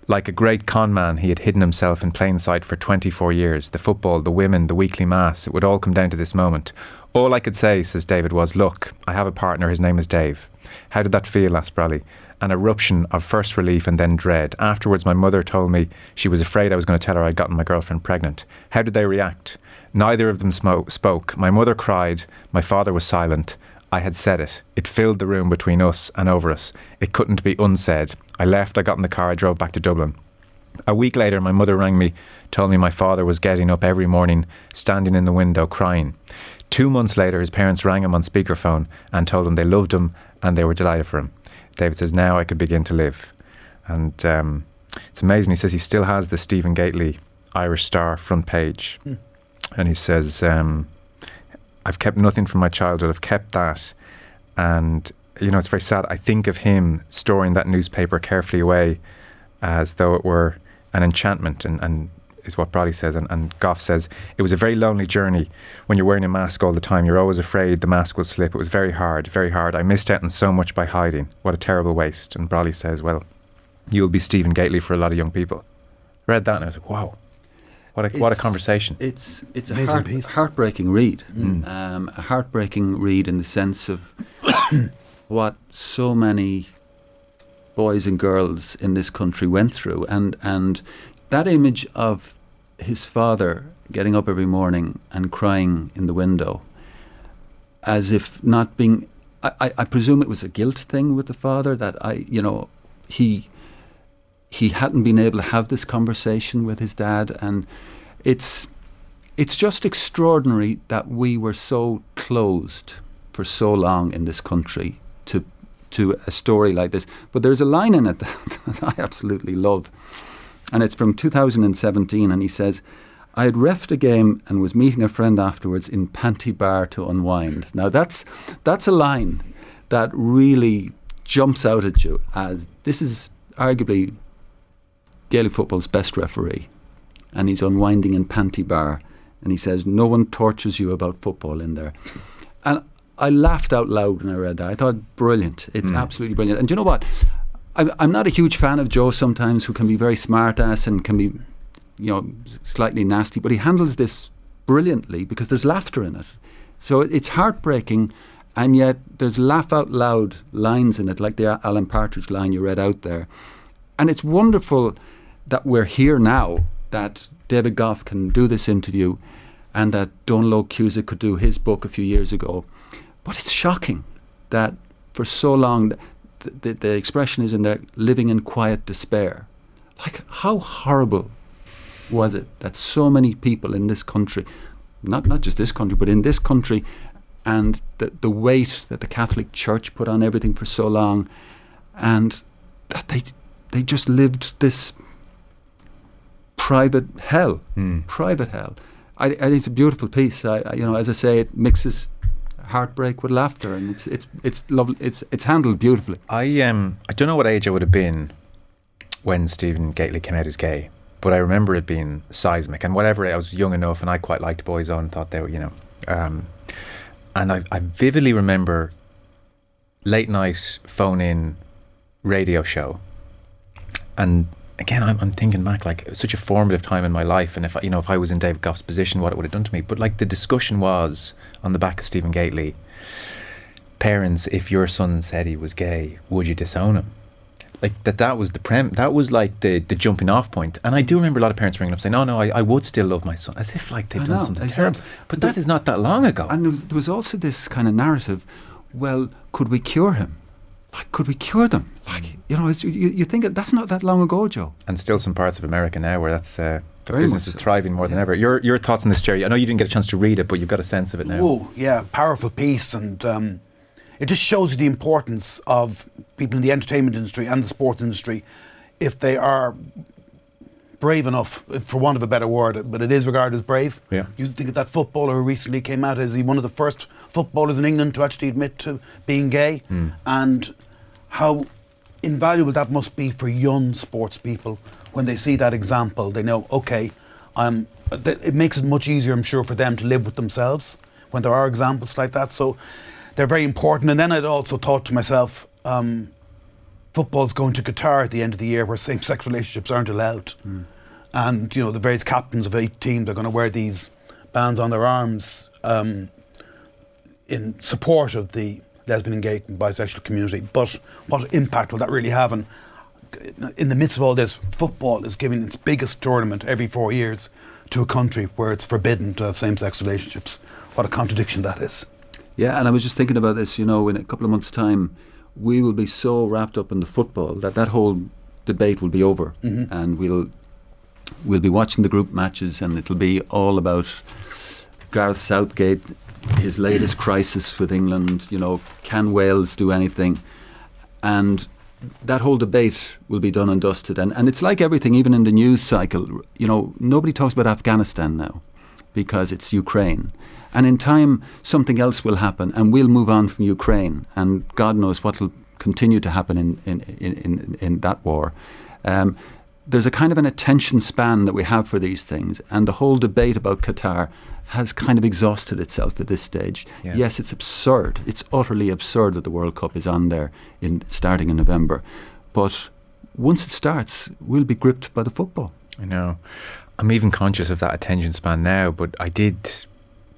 Like a great con man, he had hidden himself in plain sight for 24 years. The football, the women, the weekly mass, it would all come down to this moment. All I could say, says David, was, Look, I have a partner, his name is Dave. How did that feel? asked Brolly. An eruption of first relief and then dread. Afterwards, my mother told me she was afraid I was going to tell her I'd gotten my girlfriend pregnant. How did they react? Neither of them smo- spoke. My mother cried. My father was silent. I had said it. It filled the room between us and over us. It couldn't be unsaid. I left, I got in the car, I drove back to Dublin. A week later, my mother rang me, told me my father was getting up every morning, standing in the window, crying. Two months later, his parents rang him on speakerphone and told him they loved him and they were delighted for him. David says, Now I could begin to live. And um, it's amazing. He says he still has the Stephen Gately Irish Star front page. And he says, um, I've kept nothing from my childhood. I've kept that. And, you know, it's very sad. I think of him storing that newspaper carefully away as though it were an enchantment and, and is what Brolly says. And, and Gough says, it was a very lonely journey when you're wearing a mask all the time. You're always afraid the mask will slip. It was very hard, very hard. I missed out on so much by hiding. What a terrible waste. And Brolly says, well, you'll be Stephen Gately for a lot of young people. Read that and I was like, wow. What a, what a conversation. It's it's a heart, piece. heartbreaking read. Um, a heartbreaking read in the sense of what so many boys and girls in this country went through, and and that image of his father getting up every morning and crying in the window, as if not being. I, I, I presume it was a guilt thing with the father that I, you know, he he hadn't been able to have this conversation with his dad, and it's it's just extraordinary that we were so closed for so long in this country to to a story like this. But there's a line in it that, that I absolutely love, and it's from 2017, and he says. I had refed a game and was meeting a friend afterwards in Pantibar to unwind. Now that's that's a line that really jumps out at you as this is arguably Gaelic football's best referee, and he's unwinding in Pantibar, and he says no one tortures you about football in there, and I laughed out loud when I read that. I thought brilliant. It's mm. absolutely brilliant. And do you know what? I'm, I'm not a huge fan of Joe sometimes, who can be very smart ass and can be, you know, slightly nasty, but he handles this brilliantly because there's laughter in it. So it's heartbreaking, and yet there's laugh out loud lines in it, like the Alan Partridge line you read out there. And it's wonderful that we're here now, that David Gough can do this interview, and that Dónal Óg Cusack could do his book a few years ago. But it's shocking that for so long, the, the, the expression is in there, living in quiet despair. Like, how horrible was it that so many people in this country, not, not just this country, but in this country, and the, the weight that the Catholic Church put on everything for so long, and that they, they just lived this private hell, private hell. I, I think it's a beautiful piece. I, I, you know, as I say, it mixes heartbreak with laughter, and it's it's it's lovely. It's it's handled beautifully. I um I don't know what age I would have been when Stephen Gately came out as gay, but I remember it being seismic and whatever. I was young enough, and I quite liked Boyzone. Thought they were, you know, um, and I, I vividly remember late night phone in radio show, and again, I'm, I'm thinking back like it was such a formative time in my life, and if I, you know if I was in David Gough's position, what it would have done to me. But like the discussion was on the back of Stephen Gately. Parents, if your son said he was gay, would you disown him? Like that. That was the prem. That was like the the jumping off point. And I do remember a lot of parents ringing up saying, "No, no, I, I would still love my son," as if like they'd I done know, something exactly. terrible. But that is not that long ago. And there was also this kind of narrative. Well, could we cure him? Like, could we cure them? Like, you know, it's, you, you think it- that's not that long ago, Joe. and still some parts of America now where that's uh, the Very business much is so. thriving more than ever. Your your thoughts on this, Gerry? I know you didn't get a chance to read it, but you've got a sense of it now. Oh, yeah, powerful piece, and um, it just shows you the importance of people in the entertainment industry and the sports industry if they are brave enough, for want of a better word, but it is regarded as brave. Yeah. You think of that footballer who recently came out, is he one of the first footballers in England to actually admit to being gay? And how invaluable that must be for young sports people when they see that example. They know, okay, um, it makes it much easier, I'm sure, for them to live with themselves when there are examples like that. So they're very important. And then I'd also thought to myself, um, football's going to Qatar at the end of the year where same sex relationships aren't allowed. And, you know, the various captains of eight teams are going to wear these bands on their arms um, in support of the lesbian and gay and bisexual community. But what impact will that really have? And in the midst of all this, football is giving its biggest tournament every four years to a country where it's forbidden to have same sex relationships. What a contradiction that is. Yeah, and I was just thinking about this. You know, in a couple of months' time, we will be so wrapped up in the football that that whole debate will be over, mm-hmm. and we'll we'll be watching the group matches, and it'll be all about Gareth Southgate, his latest crisis with England. You know, can Wales do anything? And that whole debate will be done and dusted. And, and it's like everything, even in the news cycle. You know, nobody talks about Afghanistan now because it's Ukraine. And in time, something else will happen, and we'll move on from Ukraine. And God knows what will continue to happen in, in, in, in, that war. Um, there's a kind of an attention span that we have for these things, and the whole debate about Qatar has kind of exhausted itself at this stage. Yeah. Yes, it's absurd. It's utterly absurd that the World Cup is on there in starting in November. But once it starts, we'll be gripped by the football. I know. I'm even conscious of that attention span now, but I did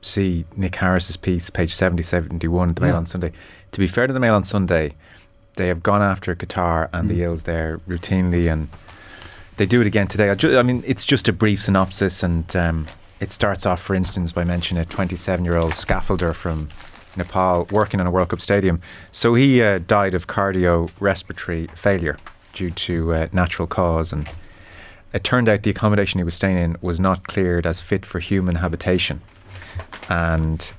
see Nick Harris's piece, page 70, 71, the Mail Yeah. on Sunday. To be fair to the Mail on Sunday, they have gone after Qatar and the ills there routinely, and they do it again today. I, ju- I mean, it's just a brief synopsis, and um, it starts off, for instance, by mentioning a 27 year old scaffolder from Nepal working on a World Cup stadium. So he uh, died of cardio respiratory failure due to uh, natural cause, and it turned out the accommodation he was staying in was not cleared as fit for human habitation. And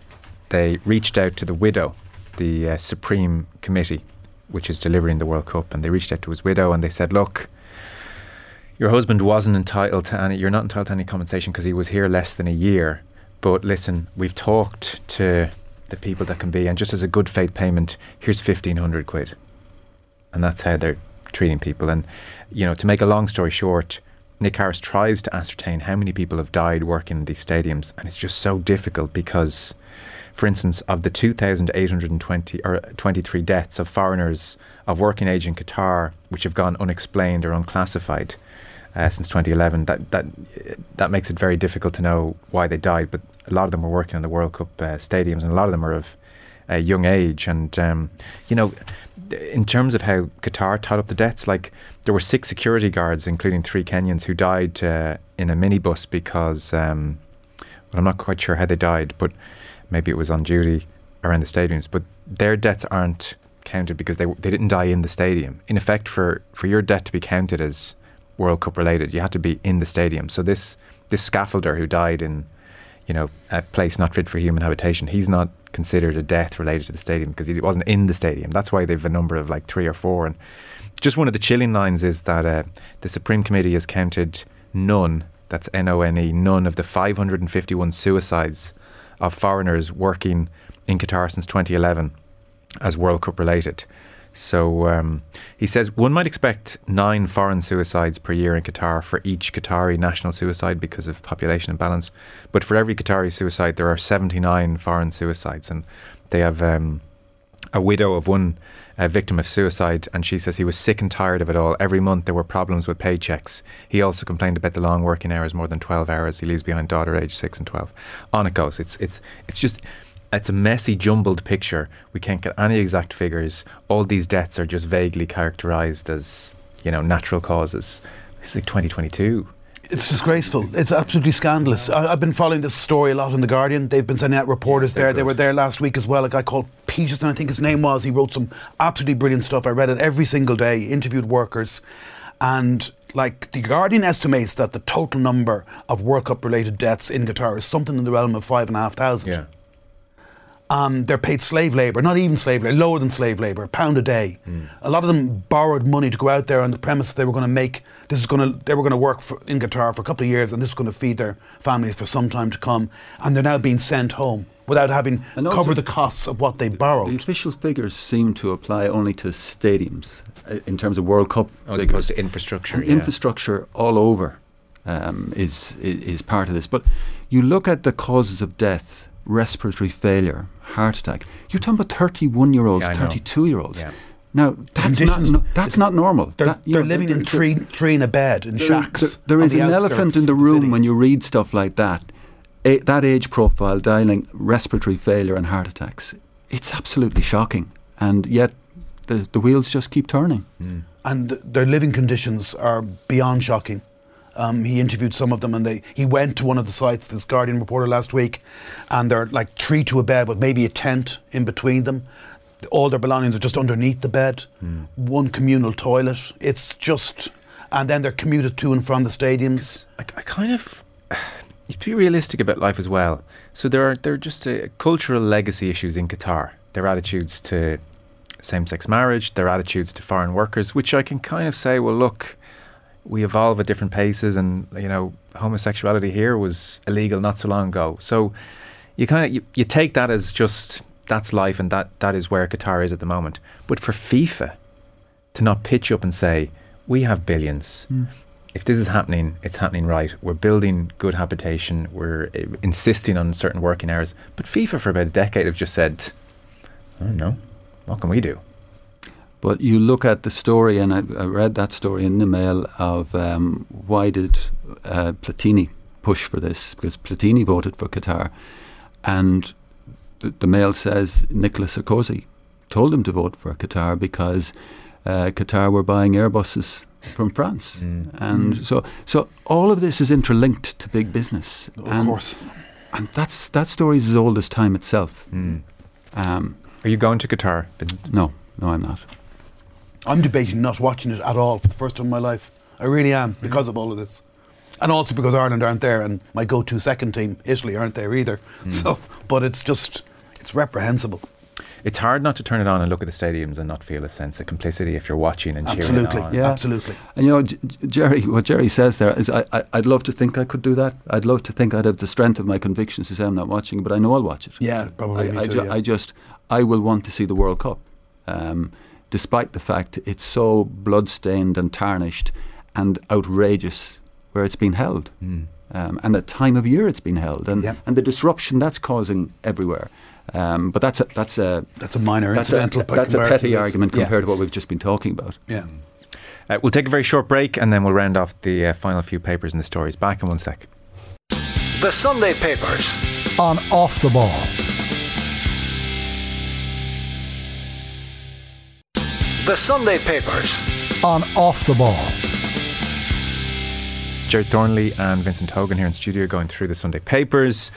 they reached out to the widow, the uh, Supreme Committee, which is delivering the World Cup, and they reached out to his widow and they said, Look, your husband wasn't entitled to any, you're not entitled to any compensation because he was here less than a year. But listen, we've talked to the people that can be, and just as a good faith payment, here's 1500 quid. And that's how they're treating people. And, you know, to make a long story short, Nick Harris tries to ascertain how many people have died working in these stadiums, and it's just so difficult because, for instance, of the 2,820 or 23 deaths of foreigners of working age in Qatar, which have gone unexplained or unclassified uh, since 2011, that that that makes it very difficult to know why they died. But a lot of them were working in the World Cup uh, stadiums, and a lot of them are of a young age. And um, you know, in terms of how Qatar tied up the debts, like there were six security guards, including three Kenyans, who died uh, in a minibus because, um, well, I'm not quite sure how they died, but maybe it was on duty around the stadiums. But their deaths aren't counted because they they didn't die in the stadium. In effect, for for your debt to be counted as World Cup related, you had to be in the stadium. So this this scaffolder who died in you know, a place not fit for human habitation. He's not considered a death related to the stadium because he wasn't in the stadium. That's why they've a number of like three or four. And just one of the chilling lines is that uh, the Supreme Committee has counted none, that's N O N E, none of the 551 suicides of foreigners working in Qatar since 2011 as World Cup related. So um, he says one might expect nine foreign suicides per year in Qatar for each Qatari national suicide because of population imbalance. But for every Qatari suicide, there are 79 foreign suicides. And they have um, a widow of one uh, victim of suicide, and she says he was sick and tired of it all. Every month there were problems with paychecks. He also complained about the long working hours, more than 12 hours. He leaves behind daughter age 6 and 12. On it goes. It's, it's, it's just it's a messy, jumbled picture. We can't get any exact figures. All these deaths are just vaguely characterised as, you know, natural causes. It's like 2022. It's disgraceful. It's absolutely scandalous. I, I've been following this story a lot in the Guardian. They've been sending out reporters there. They were there last week as well. A guy called Pattisson, I think his name was. He wrote some absolutely brilliant stuff. I read it every single day. Interviewed workers, and like the Guardian estimates that the total number of World Cup related deaths in Qatar is something in the realm of five and a half thousand. Um, they're paid slave labour, not even slave labour, lower than slave labour, a pound a day. A lot of them borrowed money to go out there on the premise that they were going to make this is going to they were going to work for, in Qatar for a couple of years, and this was going to feed their families for some time to come. And they're now being sent home without having And also- covered the costs of what they borrowed. The borrowed. official figures seem to apply only to stadiums uh, in terms of World Cup As figures. opposed to infrastructure. Yeah. infrastructure all over um, is, is is part of this. But you look at the causes of death: respiratory failure, heart attack. You're talking about 31 year olds, Yeah, 32 year olds. Yeah. Now that's not conditions- no, that's not normal. They're, That- they're know, living there- in three, three in a bed in there- shacks. there- there on is the an elephant in of the city. room when you read stuff like that. A, that age profile, dialing respiratory failure and heart attacks. It's absolutely shocking, and yet the the wheels just keep turning. Hmm. and their living conditions are beyond shocking. Um, he interviewed some of them, and they he went to one of the sites. This Guardian reporter last week, and they're like three to a bed with maybe a tent in between them. All their belongings are just underneath the bed. One communal toilet. It's just, and then they're commuted to and from the stadiums. I, I kind of you have to be realistic about life as well. So there are there are just uh, cultural legacy issues in Qatar. Their attitudes to same-sex marriage, their attitudes to foreign workers, which I can kind of say, well, look, we evolve at different paces, and you know, homosexuality here was illegal not so long ago. So you kind of you, you take that as just that's life, and that that is where Qatar is at the moment. But for FIFA to not pitch up and say we have billions if this is happening, it's happening right. We're building good habitation. We're uh, insisting on certain working hours. But FIFA, for about a decade, have just said, I don't know, what can we do? But you look at the story, and I, I read that story in the mail of um, why did uh, Platini push for this? Because Platini voted for Qatar, and the, the mail says Nicolas Sarkozy told him to vote for Qatar because uh, Qatar were buying Airbuses from France, and so so all of this is interlinked to big business. Of and, course. and that's that story is as old as time itself. Mm. Um, Are you going to Qatar? No, no, I'm not. I'm debating not watching it at all for the first time in my life. I really am because of all of this. And also because Ireland aren't there and my go to second team, Italy, aren't there either. So but it's just it's reprehensible. It's hard not to turn it on and look at the stadiums and not feel a sense of complicity if you're watching and cheering Absolutely. on. Yeah. Absolutely. And you know, J- J- Gerry, what Gerry says there is, I, I, I'd love to think I could do that. I'd love to think I'd have the strength of my convictions to say I'm not watching, but I know I'll watch it. Yeah, probably I, me I, too, ju- yeah. I just, I will want to see the World Cup, um, despite the fact it's so bloodstained and tarnished and outrageous where it's been held, Mm. um, and the time of year it's been held, and Yep. and the disruption that's causing everywhere. Um, but that's a, that's a That's a minor that's a, incidental by that's a petty to this. argument Yeah. compared to what we've just been talking about. Yeah. Uh, we'll take a very short break and then we'll round off the uh, final few papers and the stories. Back in one sec. The Sunday Papers. On off the ball. The Sunday Papers. On off the ball. Gerry Thornley and Vincent Hogan here in studio going through the Sunday papers.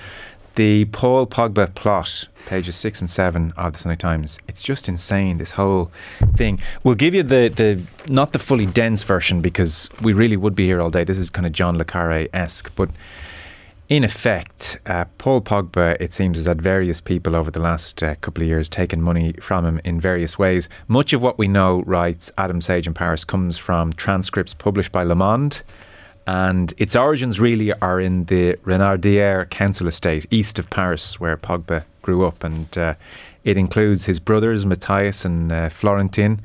The Paul Pogba plot, pages six and seven of the Sunday Times. It's just insane, this whole thing. We'll give you the, the not the fully dense version because we really would be here all day. This is kind of John Le Carre esque, but in effect, uh, Paul Pogba, it seems, has had various people over the last uh, couple of years taken money from him in various ways. Much of what we know, writes Adam Sage in Paris, comes from transcripts published by Le Monde. And its origins really are in the Renardière council estate east of Paris, where Pogba grew up, and uh, it includes his brothers Mathias and uh, Florentin.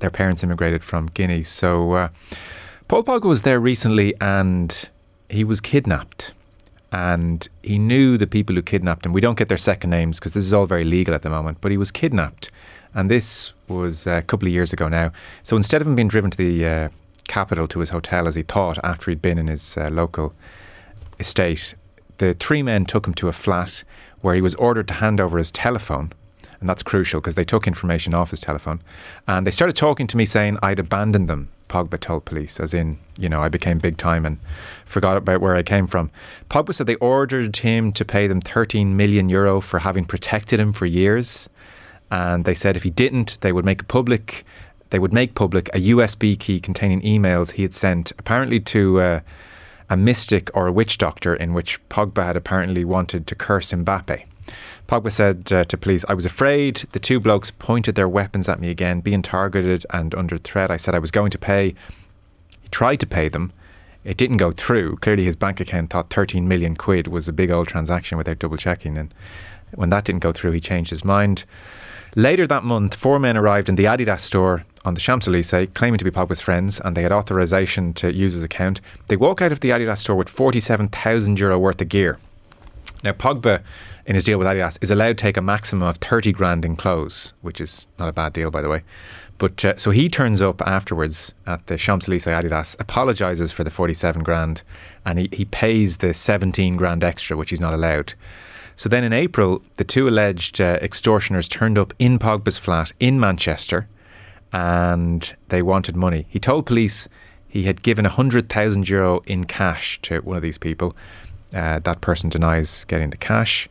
Their parents immigrated from Guinea. So uh, Paul Pogba was there recently, and he was kidnapped. And he knew the people who kidnapped him. We don't get their second names because this is all very legal at the moment. But he was kidnapped, and this was a couple of years ago now. So instead of him being driven to the uh, capital to his hotel as he thought after he'd been in his uh, local estate, the three men took him to a flat where he was ordered to hand over his telephone. And that's crucial because they took information off his telephone. And they started talking to me saying I'd abandoned them, Pogba told police, as in, you know, I became big time and forgot about where I came from. Pogba said they ordered him to pay them 13 million euro for having protected him for years. And they said if he didn't, they would make public they would make public a USB key containing emails he had sent, apparently to uh, a mystic or a witch doctor, in which Pogba had apparently wanted to curse Mbappe. Pogba said uh, to police, I was afraid. The two blokes pointed their weapons at me again, being targeted and under threat. I said I was going to pay. He tried to pay them. It didn't go through. Clearly, his bank account thought 13 million quid was a big old transaction without double checking. And when that didn't go through, he changed his mind. Later that month, four men arrived in the Adidas store on the Champs Elysees, claiming to be Pogba's friends, and they had authorization to use his account. They walk out of the Adidas store with 47,000 euro worth of gear. Now, Pogba, in his deal with Adidas, is allowed to take a maximum of 30 grand in clothes, which is not a bad deal, by the way. But uh, so he turns up afterwards at the Champs Elysees Adidas, apologizes for the 47 grand, and he, he pays the 17 grand extra, which he's not allowed. So then in April, the two alleged uh, extortioners turned up in Pogba's flat in Manchester and they wanted money. He told police he had given 100,000 euro in cash to one of these people. Uh, that person denies getting the cash.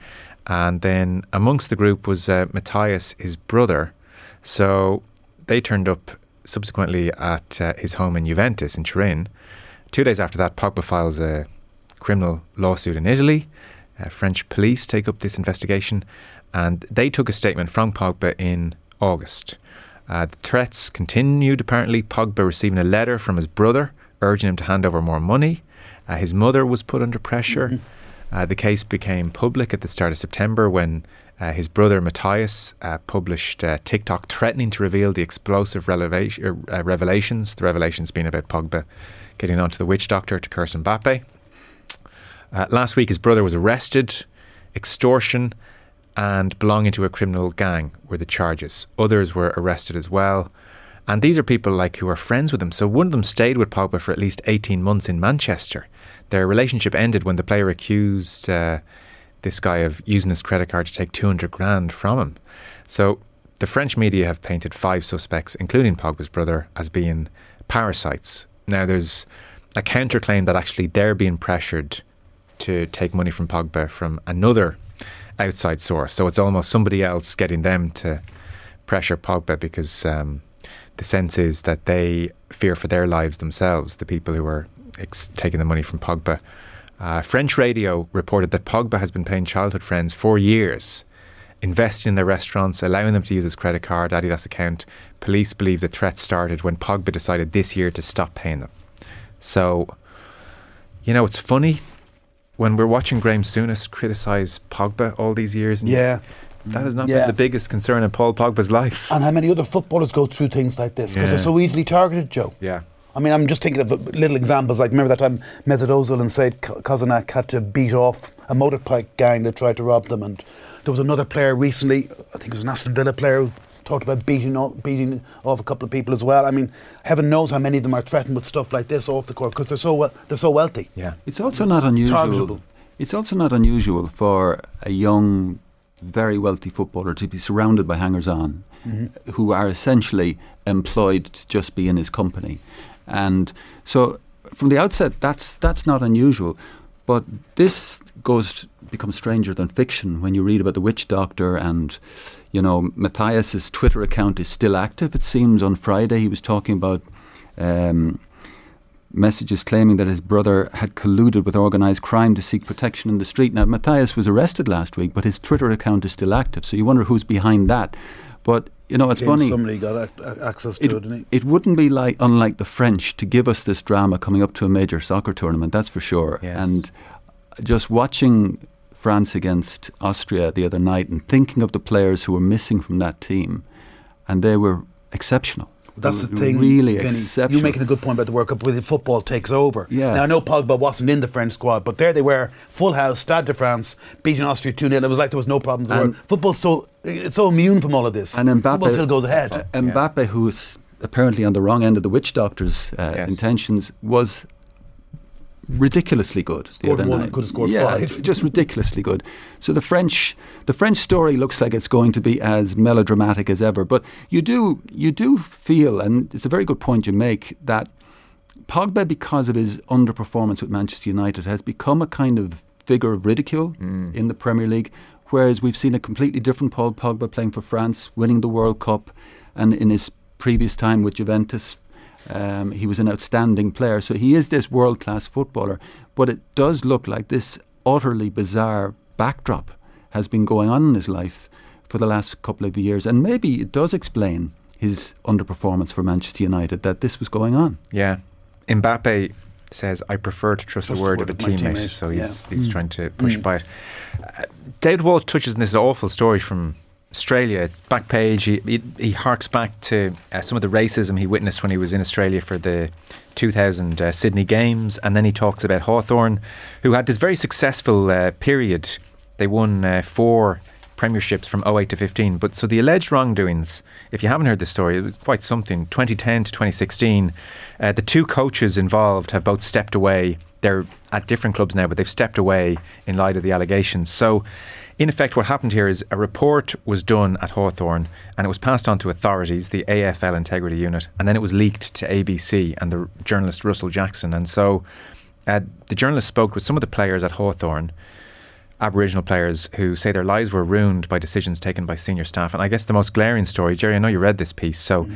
And then amongst the group was uh, Mathias, his brother. So they turned up subsequently at uh, his home in Juventus in Turin. Two days after that, Pogba files a criminal lawsuit in Italy. Uh, French police take up this investigation, and they took a statement from Pogba in August. Uh, the threats continued, apparently. Pogba receiving a letter from his brother urging him to hand over more money. Uh, his mother was put under pressure. Uh, the case became public at the start of September when uh, his brother Mathias uh, published uh, TikTok threatening to reveal the explosive releva- revelations. The revelations being about Pogba getting onto the witch doctor to curse Mbappe. last week, his brother was arrested, extortion, and belonging to a criminal gang were the charges. Others were arrested as well. And these are people like who are friends with him. So one of them stayed with Pogba for at least 18 months in Manchester. Their relationship ended when the player accused uh, this guy of using his credit card to take 200 grand from him. So the French media have painted five suspects, including Pogba's brother, as being parasites. Now there's a counterclaim that actually they're being pressured to take money from Pogba from another outside source. So it's almost somebody else getting them to pressure Pogba because um, the sense is that they fear for their lives themselves, the people who are ex- taking the money from Pogba. Uh, French radio reported that Pogba has been paying childhood friends for years, investing in their restaurants, allowing them to use his credit card, Adidas account. Police believe the threat started when Pogba decided this year to stop paying them. So, you know, it's funny when we're watching Graham Souness criticise Pogba all these years. Yeah. That has not Yeah. been the biggest concern in Paul Pogba's life. And how many other footballers go through things like this because Yeah. they're so easily targeted, Joe. Yeah. I mean, I'm just thinking of little examples. Like, remember that time Mesut Ozil and Sead Kolasinac had to beat off a motorbike gang that tried to rob them, and there was another player recently. I think it was an Aston Villa player who talked about beating off, beating off a couple of people as well. I mean, heaven knows how many of them are threatened with stuff like this off the court because they're so we- they're so wealthy. Yeah. It's also not unusual. targetable. It's also not unusual for a young, very wealthy footballer to be surrounded by hangers-on, mm-hmm. who are essentially employed to just be in his company, and so from the outset, that's that's not unusual. But this goes to become stranger than fiction when you read about the witch doctor and. You know, Mathias's Twitter account is still active. It seems on Friday he was talking about um, messages claiming that his brother had colluded with organised crime to seek protection in the street. Now, Mathias was arrested last week, but his Twitter account is still active, so you wonder who's behind that. But you know, it's James funny. Somebody got a- a- access to It, it, didn't he? it wouldn't be like unlike the French to give us this drama coming up to a major soccer tournament. That's for sure. Yes. And just watching France against Austria the other night and thinking of the players who were missing from that team, and they were exceptional. That's They the thing. Really Vinny. exceptional. You're making a good point about the World Cup where football takes over. Yeah. Now I know Pogba wasn't in the French squad, but there they were, full house, Stade de France, beating Austria two 0 It was like there was no problems. in the And- Football's so it's so immune from all of this. And Mbappe football still goes ahead. uh, Mbappe, who was apparently on the wrong end of the witch doctor's uh, Yes. intentions, was ridiculously good. the Scored one night. could have scored yeah, five. just ridiculously good. So the French, the French story looks like it's going to be as melodramatic as ever. But you do, you do feel, and it's a very good point you make that Pogba, because of his underperformance with Manchester United, has become a kind of figure of ridicule mm. in the Premier League. Whereas we've seen a completely different Paul Pogba playing for France, winning the World Cup, and in his previous time with Juventus, um, he was an outstanding player. So he is this world class footballer. But it does look like this utterly bizarre backdrop has been going on in his life for the last couple of years. And maybe it does explain his underperformance for Manchester United that this was going on. Yeah. Mbappe says, I prefer to trust, the word of a teammate. teammate, So he's, yeah. he's trying to push by it. Uh, David Walsh touches on this awful story from Australia. It's back page. He, he, he harks back to uh, some of the racism he witnessed when he was in Australia for the 2000 uh, Sydney Games. And then he talks about Hawthorn, who had this very successful uh, period. They won uh, four premierships from 08 to 15. But so the alleged wrongdoings, if you haven't heard the story, it was quite something. 2010 to 2016, uh, the two coaches involved have both stepped away. They're at different clubs now, but they've stepped away in light of the allegations. So, in effect, what happened here is a report was done at Hawthorn and it was passed on to authorities, the AFL Integrity Unit, and then it was leaked to ABC and the journalist Russell Jackson. And so uh, the journalist spoke with some of the players at Hawthorn. Aboriginal players who say their lives were ruined by decisions taken by senior staff. And I guess the most glaring story, Gerry, I know you read this piece, so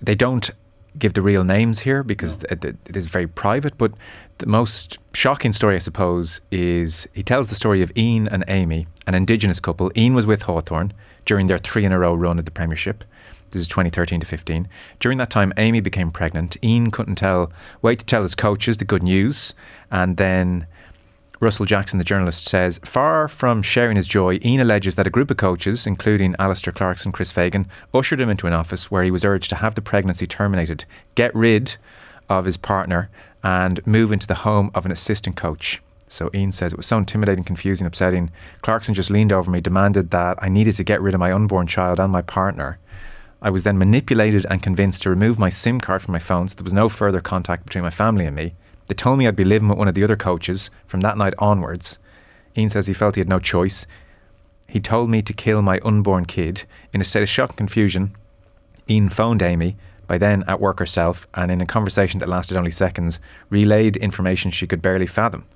they don't give the real names here because it, it- it is very private. But the most shocking story, I suppose, is he tells the story of Ian and Amy, an Indigenous couple. Ian was with Hawthorn during their three in a row run at the Premiership. This is 2013 to 15. During that time, Amy became pregnant. Ian couldn't tell, wait to tell his coaches the good news, and then Russell Jackson, the journalist, says Far from sharing his joy, Ian alleges that a group of coaches, including Alastair Clarkson, Chris Fagan, ushered him into an office where he was urged to have the pregnancy terminated, get rid of his partner, and move into the home of an assistant coach. So Ian says it was so intimidating, confusing, upsetting. Clarkson just leaned over me, demanded that I needed to get rid of my unborn child and my partner. I was then manipulated and convinced to remove my SIM card from my phone so there was no further contact between my family and me. They told me I'd be living with one of the other coaches from that night onwards. Ian says he felt he had no choice. He told me to kill my unborn kid. In a state of shock and confusion, Ian phoned Amy, by then at work herself, and in a conversation that lasted only seconds, relayed information she could barely fathom.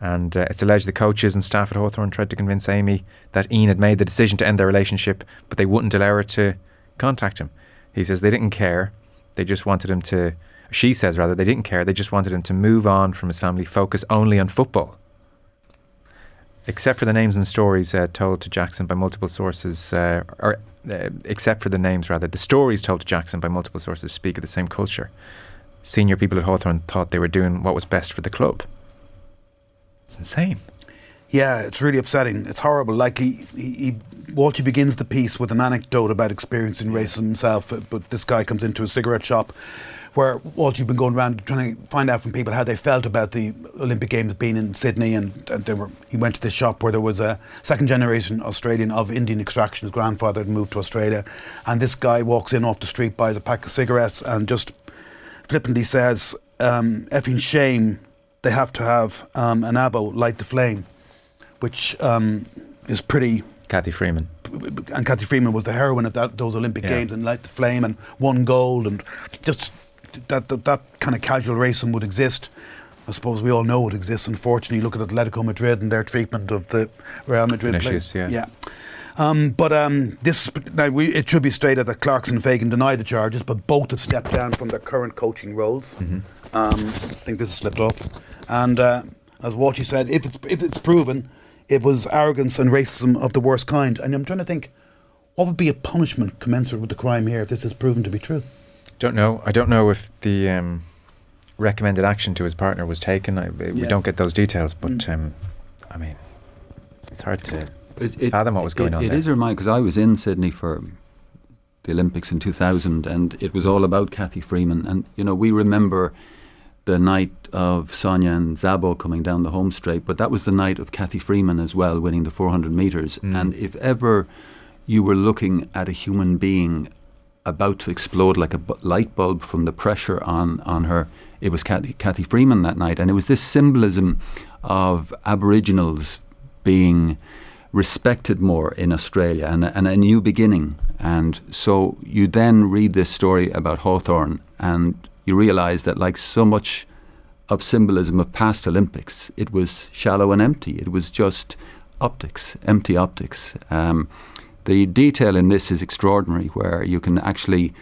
And uh, it's alleged the coaches and staff at Hawthorn tried to convince Amy that Ian had made the decision to end their relationship, but they wouldn't allow her to contact him. He says they didn't care. They just wanted him to, she says rather, they didn't care. They just wanted him to move on from his family, focus only on football. Except for the names and stories uh, told to Jackson by multiple sources, uh, or uh, except for the names rather, the stories told to Jackson by multiple sources speak of the same culture. Senior people at Hawthorn thought they were doing what was best for the club. It's insane. Yeah, it's really upsetting. It's horrible. Like he, he, he begins the piece with an anecdote about experiencing racism himself, but this guy comes into a cigarette shop where Walter, you've been going around trying to find out from people how they felt about the Olympic Games being in Sydney, and, and they were. He went to this shop where there was a second generation Australian of Indian extraction. His grandfather had moved to Australia, and this guy walks in off the street, buys a pack of cigarettes, and just flippantly says, um, "Effing shame, they have to have um, an abo light the flame." which um, is pretty. Cathy Freeman. And Cathy Freeman was the heroine of that, those Olympic Yeah. Games and light the flame and won gold and just that, that that kind of casual racing would exist. I suppose we all know it exists. Unfortunately, look at Atletico Madrid and their treatment of the Real Madrid Vinicius, players. yeah. Um, but um, this now we, it should be stated that Clarkson and Fagan denied the charges, but both have stepped down from their current coaching roles. Mm-hmm. Um, I think this has slipped off. And uh, as Walshy said, if it's if it's proven, it was arrogance and racism of the worst kind. And I'm trying to think, what would be a punishment commensurate with the crime here if this is proven to be true? Don't know. I don't know if the um, recommended action to his partner was taken. I, we Yeah. don't get those details, but um, I mean, it's hard to It, it, fathom what was going it, on It there. is a reminder because I was in Sydney for the Olympics in 2000, and it was all about Cathy Freeman. And you know, we remember the night of Sonia and Szabo coming down the home straight, but that was the night of Cathy Freeman as well, winning the 400 meters. Mm. And if ever you were looking at a human being about to explode like a light bulb from the pressure on, on her. It was Cathy, Cathy Freeman that night, and it was this symbolism of Aboriginals being respected more in Australia and, a- and a new beginning. And so you then read this story about Hawthorn, and you realise that, like so much of symbolism of past Olympics, it was shallow and empty. It was just optics, empty optics. Um, the detail in this is extraordinary, where you can actually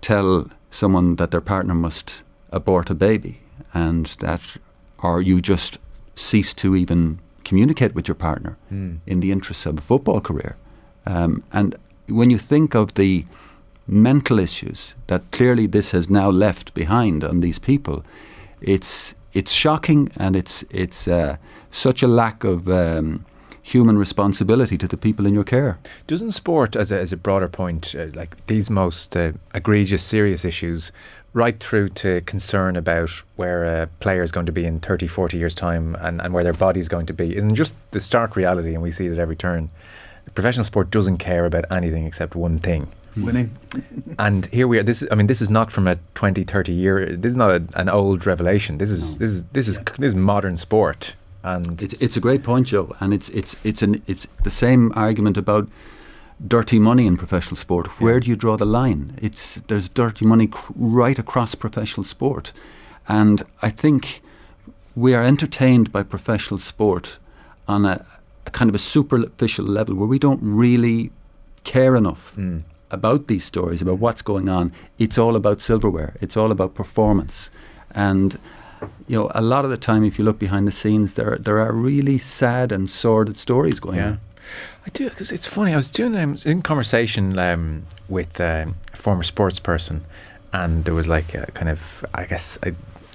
tell someone that their partner must abort a baby, and that, or you just cease to even communicate with your partner in the interests of a football career. Um, and when you think of the mental issues that clearly this has now left behind on these people, it's it's shocking and it's it's uh, such a lack of um, human responsibility to the people in your care. Doesn't sport, as a, as a broader point, uh, like these most uh, egregious, serious issues, right through to concern about where a player is going to be in 30, 40 years' time and, and where their body is going to be, isn't just the stark reality, and we see it at every turn. Professional sport doesn't care about anything except one thing. Winning. And here we are. This, is- I mean, this is not from a 20, 30 year. This is not a, an old revelation. This is this is this is this is modern sport. And It's, it's a great point, Joe, and it's it's it's an it's the same argument about dirty money in professional sport. Where do you draw the line? It's there's dirty money cr- right across professional sport, and I think we are entertained by professional sport on a, a kind of a superficial level where we don't really care enough hmm. about these stories, about what's going on. It's all about silverware. It's all about performance, and you know, a lot of the time, if you look behind the scenes, there there are really sad and sordid stories going Yeah. on. I do because it's funny. I was doing um, in conversation um, with um, a former sports person, and there was like a kind of I guess uh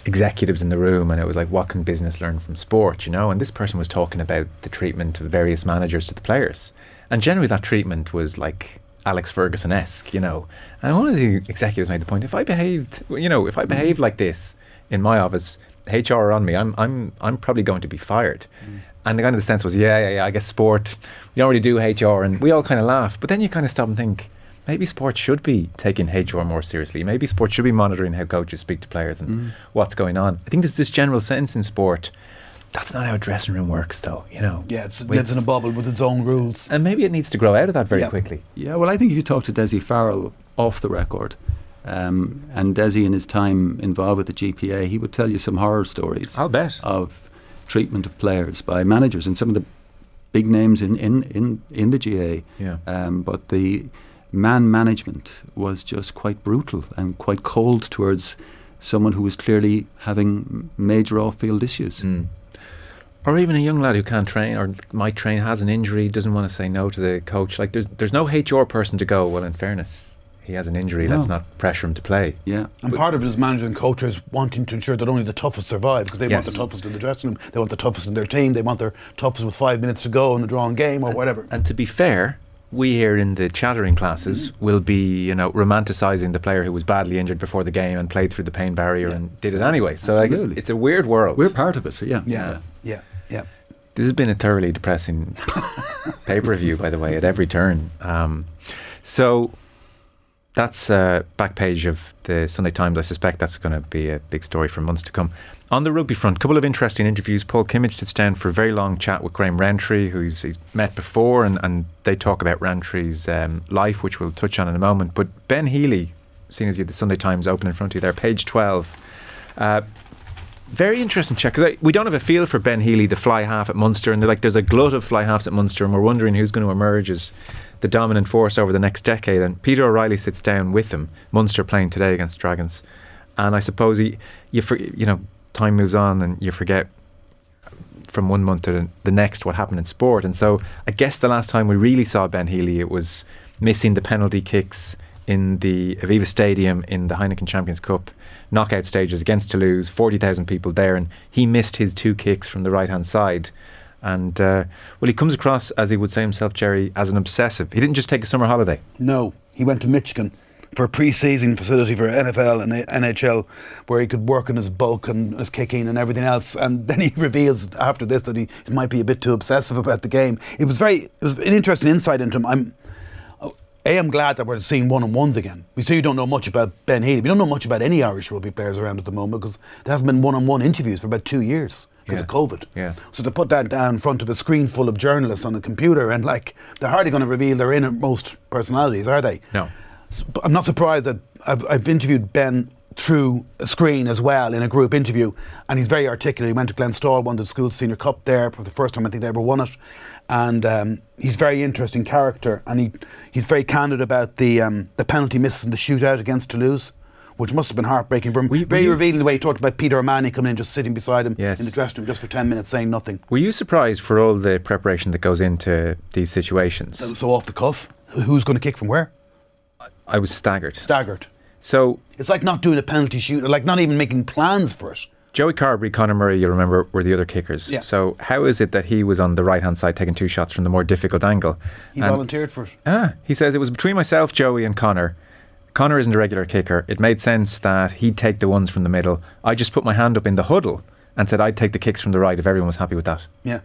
executives in the room, and it was like, what can business learn from sport? You know, and this person was talking about the treatment of various managers to the players, and generally that treatment was like Alex Ferguson esque. You know, and one of the executives made the point: if I behaved, you know, if I behaved like this in my office, HR are on me. I'm I'm I'm probably going to be fired. Mm. And the kind of the sense was, yeah, yeah, yeah. I guess sport. We don't really do HR, and we all kind of laugh. But then you kind of stop and think, maybe sport should be taking HR more seriously. Maybe sport should be monitoring how coaches speak to players and mm. what's going on. I think there's this general sense in sport. That's not how a dressing room works, though. You know. Yeah, it's, it lives in a bubble with its own rules. And maybe it needs to grow out of that very Yeah. quickly. Yeah, well, I think if you talk to Dessie Farrell off the record, um, and Dessie in his time involved with the GPA, he would tell you some horror stories. I'll bet. of treatment of players by managers and some of the big names in in in, in the GAA. Yeah. Um, but the man management was just quite brutal and quite cold towards someone who was clearly having major off-field issues. Mm. Or even a young lad who can't train or might train, has an injury, doesn't want to say no to the coach. Like there's there's no HR person to go. Well, in fairness, he has an injury. Let's not pressure him to play. Yeah. And part of his managers and coaches wanting to ensure that only the toughest survive because they want the toughest in the dressing room, they want the toughest in their team, they want their toughest with five minutes to go in a drawn game or whatever. And to be fair, we here in the chattering classes will be, you know, romanticising the player who was badly injured before the game and played through the pain barrier and did it anyway. So like, it's a weird world. We're part of it, yeah. yeah, yeah, yeah. This has been a thoroughly depressing pay per view, by the way, at every turn. Um, so that's uh, back page of the Sunday Times. I suspect that's going to be a big story for months to come. On the rugby front, a couple of interesting interviews. Paul Kimmage sits down for a very long chat with Graham Rowntree, who he's, he's met before, and, and they talk about Rowntree's um, life, which we'll touch on in a moment. But Ben Healy, seeing as you have the Sunday Times open in front of you there, page 12. Uh, very interesting check because we don't have a feel for Ben Healy, the fly half at Munster, and like there's a glut of fly halves at Munster, and we're wondering who's going to emerge as the dominant force over the next decade. And Peter O'Reilly sits down with them. Munster playing today against Dragons, and I suppose he, you you know time moves on and you forget from one month to the- the next what happened in sport. And so I guess the last time we really saw Ben Healy, it was missing the penalty kicks in the Aviva Stadium in the Heineken Champions Cup knockout stages against Toulouse, 40,000 people there, and he missed his two kicks from the right hand side. And uh, well, he comes across, as he would say himself, Gerry, as an obsessive. He didn't just take a summer holiday. No, he went to Michigan for a pre-season facility for NFL and NHL, where he could work on his bulk and his kicking and everything else. And then he reveals after this that he might be a bit too obsessive about the game. It was very, it was an interesting insight into him. I'm, a, I'm glad that we're seeing one-on-ones again. We say you don't know much about Ben Healy. We don't know much about any Irish rugby players around at the moment because there hasn't been one-on-one interviews for about two years because Yeah. of COVID. Yeah. So to put that down in front of a screen full of journalists on a computer and like they're hardly going to reveal their innermost personalities, are they? No. S- but I'm not surprised that I've, I've interviewed Ben through a screen as well in a group interview, and he's very articulate. He went to Glenstal, won the school senior cup there for the first time I think they ever won it, and um, he's a very interesting character, and he he's very candid about the um, the penalty misses in the shootout against Toulouse. Which must have been heartbreaking for him. Were you- very you- revealing the way he talked about Peter O'Mahony coming in, just sitting beside him Yes. in the dressing room just for 10 minutes saying nothing. Were you surprised for all the preparation that goes into these situations? So off the cuff. Who's going to kick from where? I was staggered. Staggered. So It's like not doing a penalty shoot, like not even making plans for it. Joey Carberry, Conor Murray, you'll remember, were the other kickers. Yeah. So how is it that he was on the right hand side taking two shots from the more difficult angle? He And- volunteered for it. Ah, he says it was between myself, Joey, and Conor. Conor isn't a regular kicker. It made sense that he'd take the ones from the middle. I just put my hand up in the huddle and said I'd take the kicks from the right if everyone was happy with that. Yeah.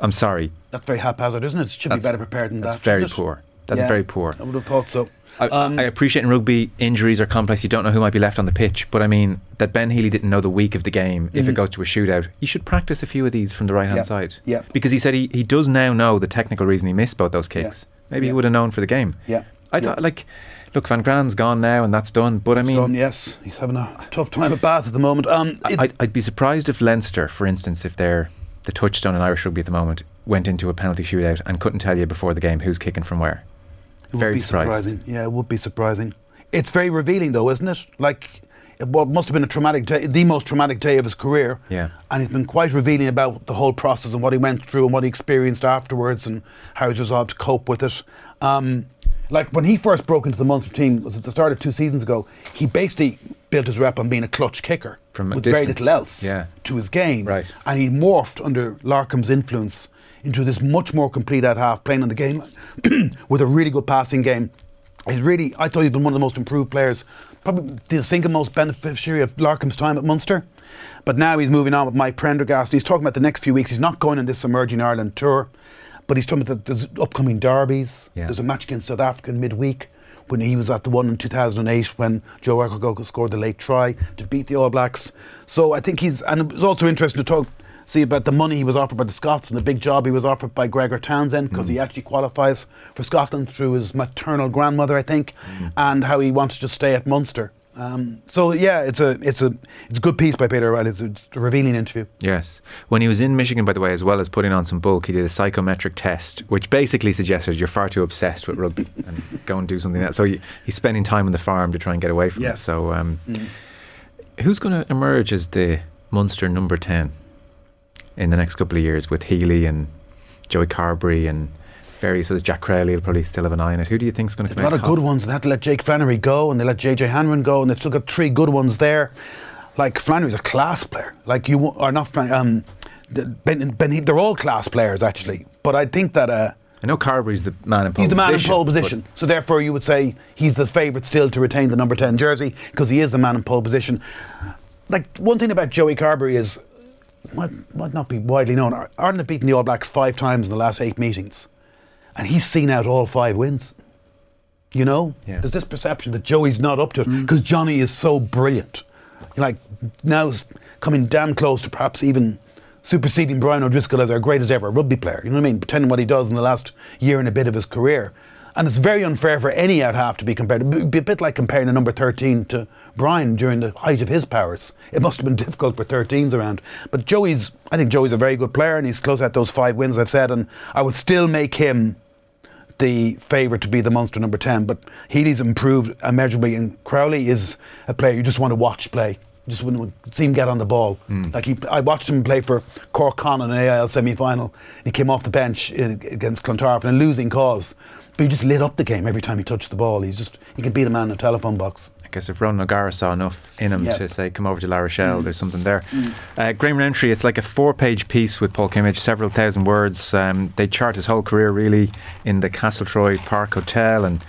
I'm sorry. That's very haphazard, isn't it? Should That's- be better prepared than that's that. That's very poor. That's Yeah, very poor. I would have thought so. I, Um, I appreciate in rugby injuries are complex. You don't know who might be left on the pitch, but I mean that Ben Healy didn't know the week of the game. If it goes to a shootout, you should practice a few of these from the right hand Mm-hmm. Side. Yeah. because he said he, he does now know the technical reason he missed both those kicks. Maybe he would have known for the game. Yeah. I thought like, look, Van Graan's gone now and that's done. But I mean, Done, yes, he's having a tough time at Bath at the moment. Um, I- I'd, I'd be surprised if Leinster, for instance, if they're the touchstone in Irish rugby at the moment, went into a penalty shootout and couldn't tell you before the game who's kicking from where. It would Very surprising. Yeah, it would be surprising. It's very revealing, though, isn't it? Like, what must have been a traumatic day, the most traumatic day of his career. Yeah. And he's been quite revealing about the whole process and what he went through and what he experienced afterwards and how he resolved to cope with it. Um, like when he first broke into the Munster team, was at the start of two seasons ago. He basically built his rep on being a clutch kicker From a with very little else Yeah. to his game. Right. And he morphed under Larkham's influence into this much more complete at half, playing on the game with a really good passing game. He's really, I thought he'd been one of the most improved players, probably the single most beneficiary of Larkham's time at Munster. But now he's moving on with Mike Prendergast. He's talking about the next few weeks. He's not going on this Emerging Ireland tour, but he's talking about the, there's upcoming derbies. Yeah. There's a match against South Africa in midweek when he was at the one in 2008 when Joe Rokocoko scored the late try to beat the All Blacks. So I think he's, and it was also interesting to talk, see about the money he was offered by the Scots and the big job he was offered by Gregor Townsend because he mm. actually qualifies for Scotland through his maternal grandmother, I think, mm. and how he wants to stay at Munster. Um, so yeah, it's a it's a it's a good piece by Peter O'Reilly. It's a, it's a revealing interview. Yes. When he was in Michigan, by the way, as well as putting on some bulk, he did a psychometric test, which basically suggested you're far too obsessed with rugby and go and do something else. So he, he's spending time on the farm to try and get away from it. So um, who's going to emerge as the Munster number 10 in the next couple of years with Healy and Joey Carberry and various others? Jack Crowley will probably still have an eye on it. Who do you think is going to come a lot of top? good ones. They had to let Jake Flannery go, and they let JJ Hanrahan go, and they've still got three good ones there. Like Flannery's a class player. Like you are not um, Ben, ben, they're all class players actually. But I think that uh, I know Carberry's the man in pole he's the man position, in pole position. So therefore, you would say he's the favourite still to retain the number ten jersey because he is the man in pole position. Like one thing about Joey Carberry is might, might not be widely known. Ireland have beaten the All Blacks five times in the last eight meetings, and he's seen out all five wins. You know, Yeah. there's this perception that Joey's not up to it mm. because Johnny is so brilliant. Like now, coming damn close to perhaps even superseding Brian O'Driscoll as our greatest ever rugby player. You know what I mean? Pretending what he does in the last year and a bit of his career. And it's very unfair for any out half to be compared. It'd be a bit like comparing a number 13 to Brian during the height of his powers. It must have been difficult for 13s around. But Joey's, I think Joey's a very good player and he's close at those five wins I've said. And I would still make him the favourite to be the Munster number 10. But Healy's improved immeasurably, and Crowley is a player you just want to watch play. You just to see him get on the ball. Hmm. Like he, I watched him play for Cork Con in an AIL semi final. He came off the bench in, against Clontarf in a losing cause. But he just lit up the game every time he touched the ball. He's just he could beat a man in a telephone box. Guess if Ron O'Gara saw enough in him Yeah. to say, come over to La Rochelle, Mm. there's something there. Uh, Graham Rowntree, it's like a four page piece with Paul Kimmage, several thousand words. Um, they chart his whole career really in the Castletroy Park Hotel. And,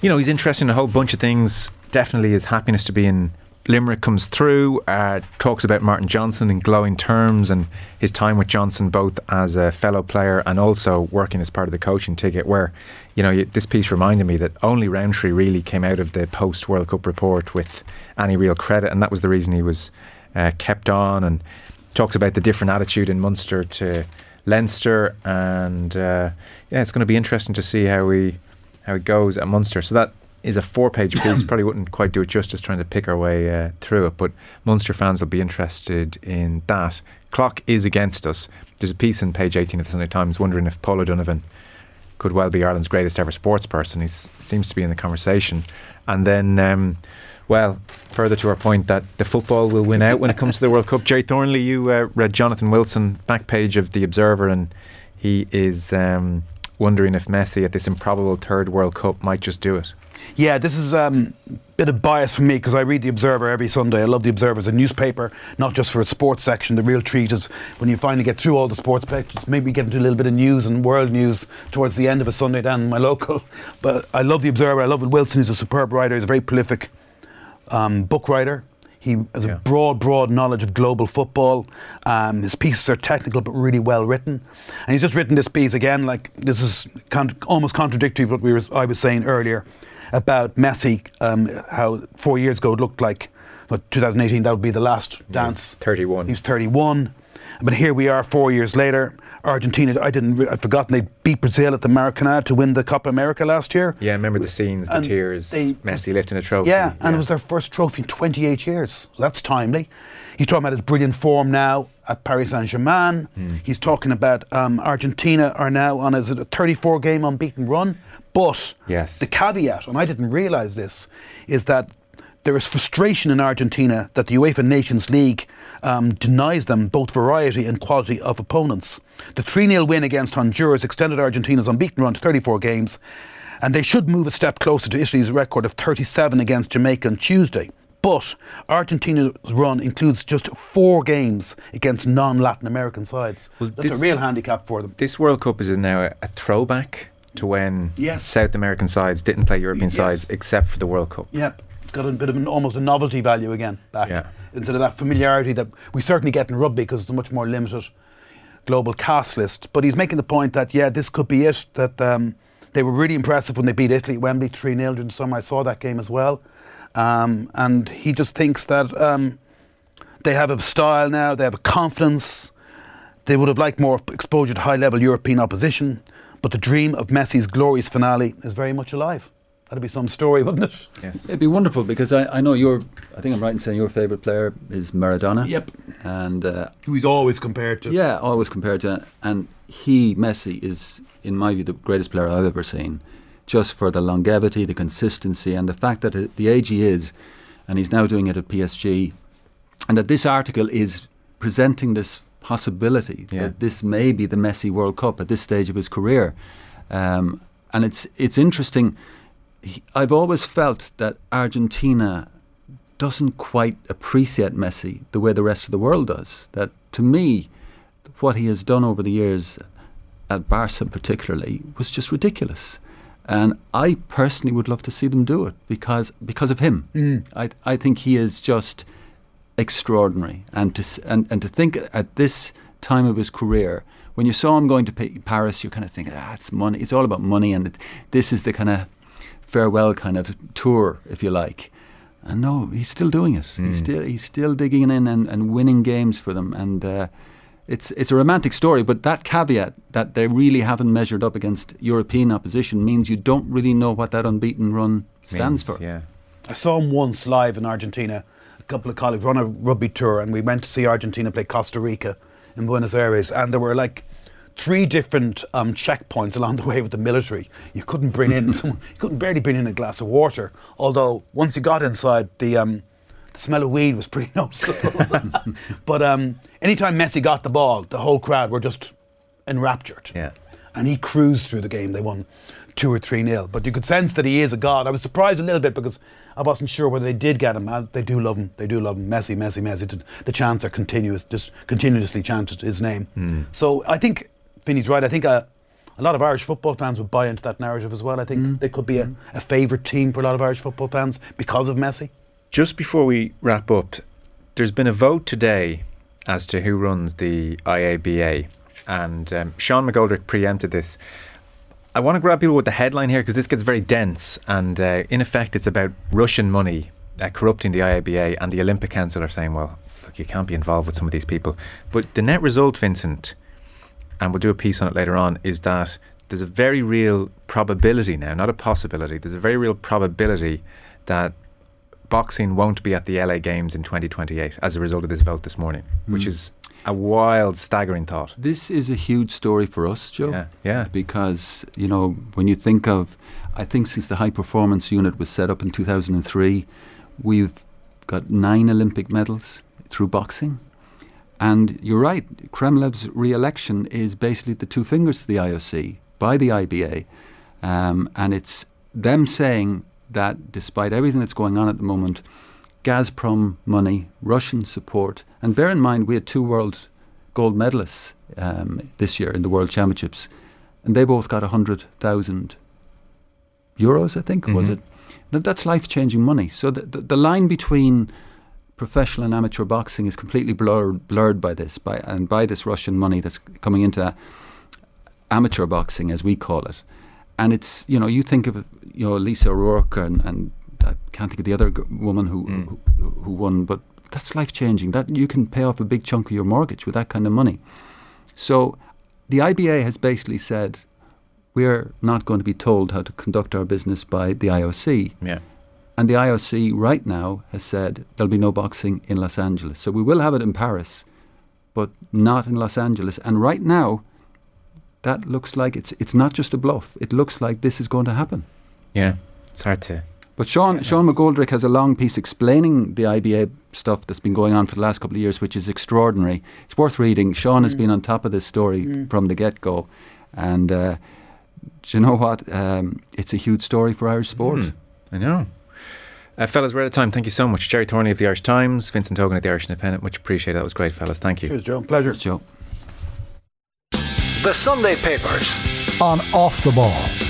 you know, he's interested in a whole bunch of things. Definitely his happiness to be in Limerick comes through. Uh, talks about Martin Johnson in glowing terms and his time with Johnson, both as a fellow player and also working as part of the coaching ticket. Where, you know, this piece reminded me that only Rowntree really came out of the post World Cup report with any real credit, and that was the reason he was uh, kept on. And talks about the different attitude in Munster to Leinster, and uh, yeah, it's going to be interesting to see how we how it goes at Munster. So that is a four-page piece. Probably wouldn't quite do it justice trying to pick our way uh, through it, but Munster fans will be interested in that. Clock is against us. There's a piece in page 18 of the Sunday Times wondering if Paul O'Donovan could well be Ireland's greatest ever sports person. He seems to be in the conversation. And then, um, well, further to our point that the football will win out when it comes to the World Cup. Gerry Thornley, you uh, read Jonathan Wilson back page of the Observer, and he is um, wondering if Messi at this improbable third World Cup might just do it. Yeah, this is um, a bit of bias for me because I read The Observer every Sunday. I love The Observer as a newspaper, not just for its sports section. The real treat is when you finally get through all the sports pages, maybe get into a little bit of news and world news towards the end of a Sunday down in my local. But I love The Observer. I love it. Wilson is a superb writer. He's a very prolific um, book writer. He has Yeah. a broad, broad knowledge of global football. Um, his pieces are technical but really well written. And he's just written this piece again. Like this is con- almost contradictory to what we were, I was saying earlier about Messi. Um, how four years ago it looked like, what 2018 that would be the last dance. 31. He was 31. But here we are, four years later. Argentina, I didn't, I'd forgotten they beat Brazil at the Maracanã to win the Copa America last year. Yeah, I remember the scenes, the And tears, they- Messi lifting a trophy. Yeah, and it was their first trophy in 28 years. So that's timely. He's talking about his brilliant form now at Paris Saint Germain. Hmm. He's talking about um, Argentina are now on is it a 34 game unbeaten run. But Yes. the caveat, and I didn't realise this, is that there is frustration in Argentina that the UEFA Nations League um, denies them both variety and quality of opponents. The 3 0 win against Honduras extended Argentina's unbeaten run to 34 games, and they should move a step closer to Italy's record of 37 against Jamaica on Tuesday. But Argentina's run includes just four games against non Latin American sides. Well, That's this- a real handicap for them. This World Cup is now a, a throwback to when Yes. South American sides didn't play European Yes. sides except for the World Cup. Yeah, it's got a bit of an, almost a novelty value again back Yeah. instead of that familiarity that we certainly get in rugby because it's a much more limited global cast list. But he's making the point that yeah, this could be it. That um, they were really impressive when they beat Italy at Wembley three 0 during the summer. I saw that game as well, um, and he just thinks that um, they have a style now. They have a confidence. They would have liked more exposure to high level European opposition, but the dream of Messi's glorious finale is very much alive. That'd be some story, wouldn't it? Yes. It'd be wonderful because I, I know your, I think I'm right in saying your favourite player is Maradona. Yep. And uh, Who he's always compared to. yeah, always compared to, and he, Messi, is, in my view, the greatest player I've ever seen. Just for the longevity, the consistency, and the fact that at the age he is, and he's now doing it at PSG, and that this article is presenting this possibility Yeah. that this may be the Messi World Cup at this stage of his career. Um, and it's it's interesting. He, I've always felt that Argentina doesn't quite appreciate Messi the way the rest of the world does. That to me, what he has done over the years at Barca particularly was just ridiculous. And I personally would love to see them do it because because of him. I I think he is just extraordinary. And to and, and to think at this time of his career, when you saw him going to Paris, you're kind of thinking, ah, it's money. It's all about money, and it, this is the kind of farewell kind of tour, if you like. And no, he's still doing it. He's still he's still digging in and, and winning games for them. And uh, it's it's a romantic story, but that caveat that they really haven't measured up against European opposition means you don't really know what that unbeaten run stands Means, for. Yeah. I saw him once live in Argentina. A couple of colleagues were on a rugby tour, and we went to see Argentina play Costa Rica in Buenos Aires. And there were like three different um, checkpoints along the way with the military. You couldn't bring in, some, you couldn't barely bring in a glass of water. Although once you got inside, the um, the smell of weed was pretty noticeable. but um, anytime Messi got the ball, the whole crowd were just enraptured. Yeah. And he cruised through the game. They won two or three nil. But you could sense that he is a god. I was surprised a little bit because I wasn't sure whether they did get him. Uh, They do love him. They do love him. Messi, Messi, Messi. The- chants are continuous, just continuously chanted his name. So I think Vinny's right. I think a, a lot of Irish football fans would buy into that narrative as well. I think they could be a, a favourite team for a lot of Irish football fans because of Messi. Just before we wrap up, there's been a vote today as to who runs the IABA, and um, Sean McGoldrick preempted this. I want to grab people with the headline here because this gets very dense, and uh, in effect, it's about Russian money uh, corrupting the IABA, and the Olympic Council are saying, well, look, you can't be involved with some of these people. But the net result, Vincent, and we'll do a piece on it later on, is that there's a very real probability now, not a possibility, there's a very real probability that boxing won't be at the LA Games in 2028 as a result of this vote this morning, which is a wild, staggering thought. This is a huge story for us, Joe. Yeah, yeah. Because, you know, when you think of, I think since the high performance unit was set up in 2003, we've got nine Olympic medals through boxing. And you're right, Kremlev's re election is basically the two fingers to the IOC by the IBA. Um, and it's them saying that despite everything that's going on at the moment, Gazprom money, Russian support, and bear in mind we had two world gold medalists um, this year in the World Championships, and they both got 100,000 euros, I think, was it? Now, that's life changing money. So the, the, the line between professional and amateur boxing is completely blurred, blurred by this, by, and by this Russian money that's coming into amateur boxing, as we call it. And it's, you know, you think of, you know, Lisa O'Rourke and, and I can't think of the other g- woman who, mm. who, who won, but that's life changing. That you can pay off a big chunk of your mortgage with that kind of money. So the IBA has basically said we're not going to be told how to conduct our business by the IOC. Yeah. And the IOC right now has said there'll be no boxing in Los Angeles. So we will have it in Paris, but not in Los Angeles. And right now, that looks like it's it's not just a bluff. It looks like this is going to happen. Yeah. It's hard to. But Sean Sean McGoldrick has a long piece explaining the IBA stuff that's been going on for the last couple of years, which is extraordinary. It's worth reading. Sean has been on top of this story from the get go, and uh, do you know what? Um, it's a huge story for Irish sport. Hmm. I know. Uh, fellas, we're out of time. Thank you so much. Gerry Thornley of the Irish Times, Vincent Hogan of the Irish Independent. Much appreciated. That was great, fellas. Thank you. Cheers, Joe. Pleasure. Joe. The Sunday Papers. On Off the Ball.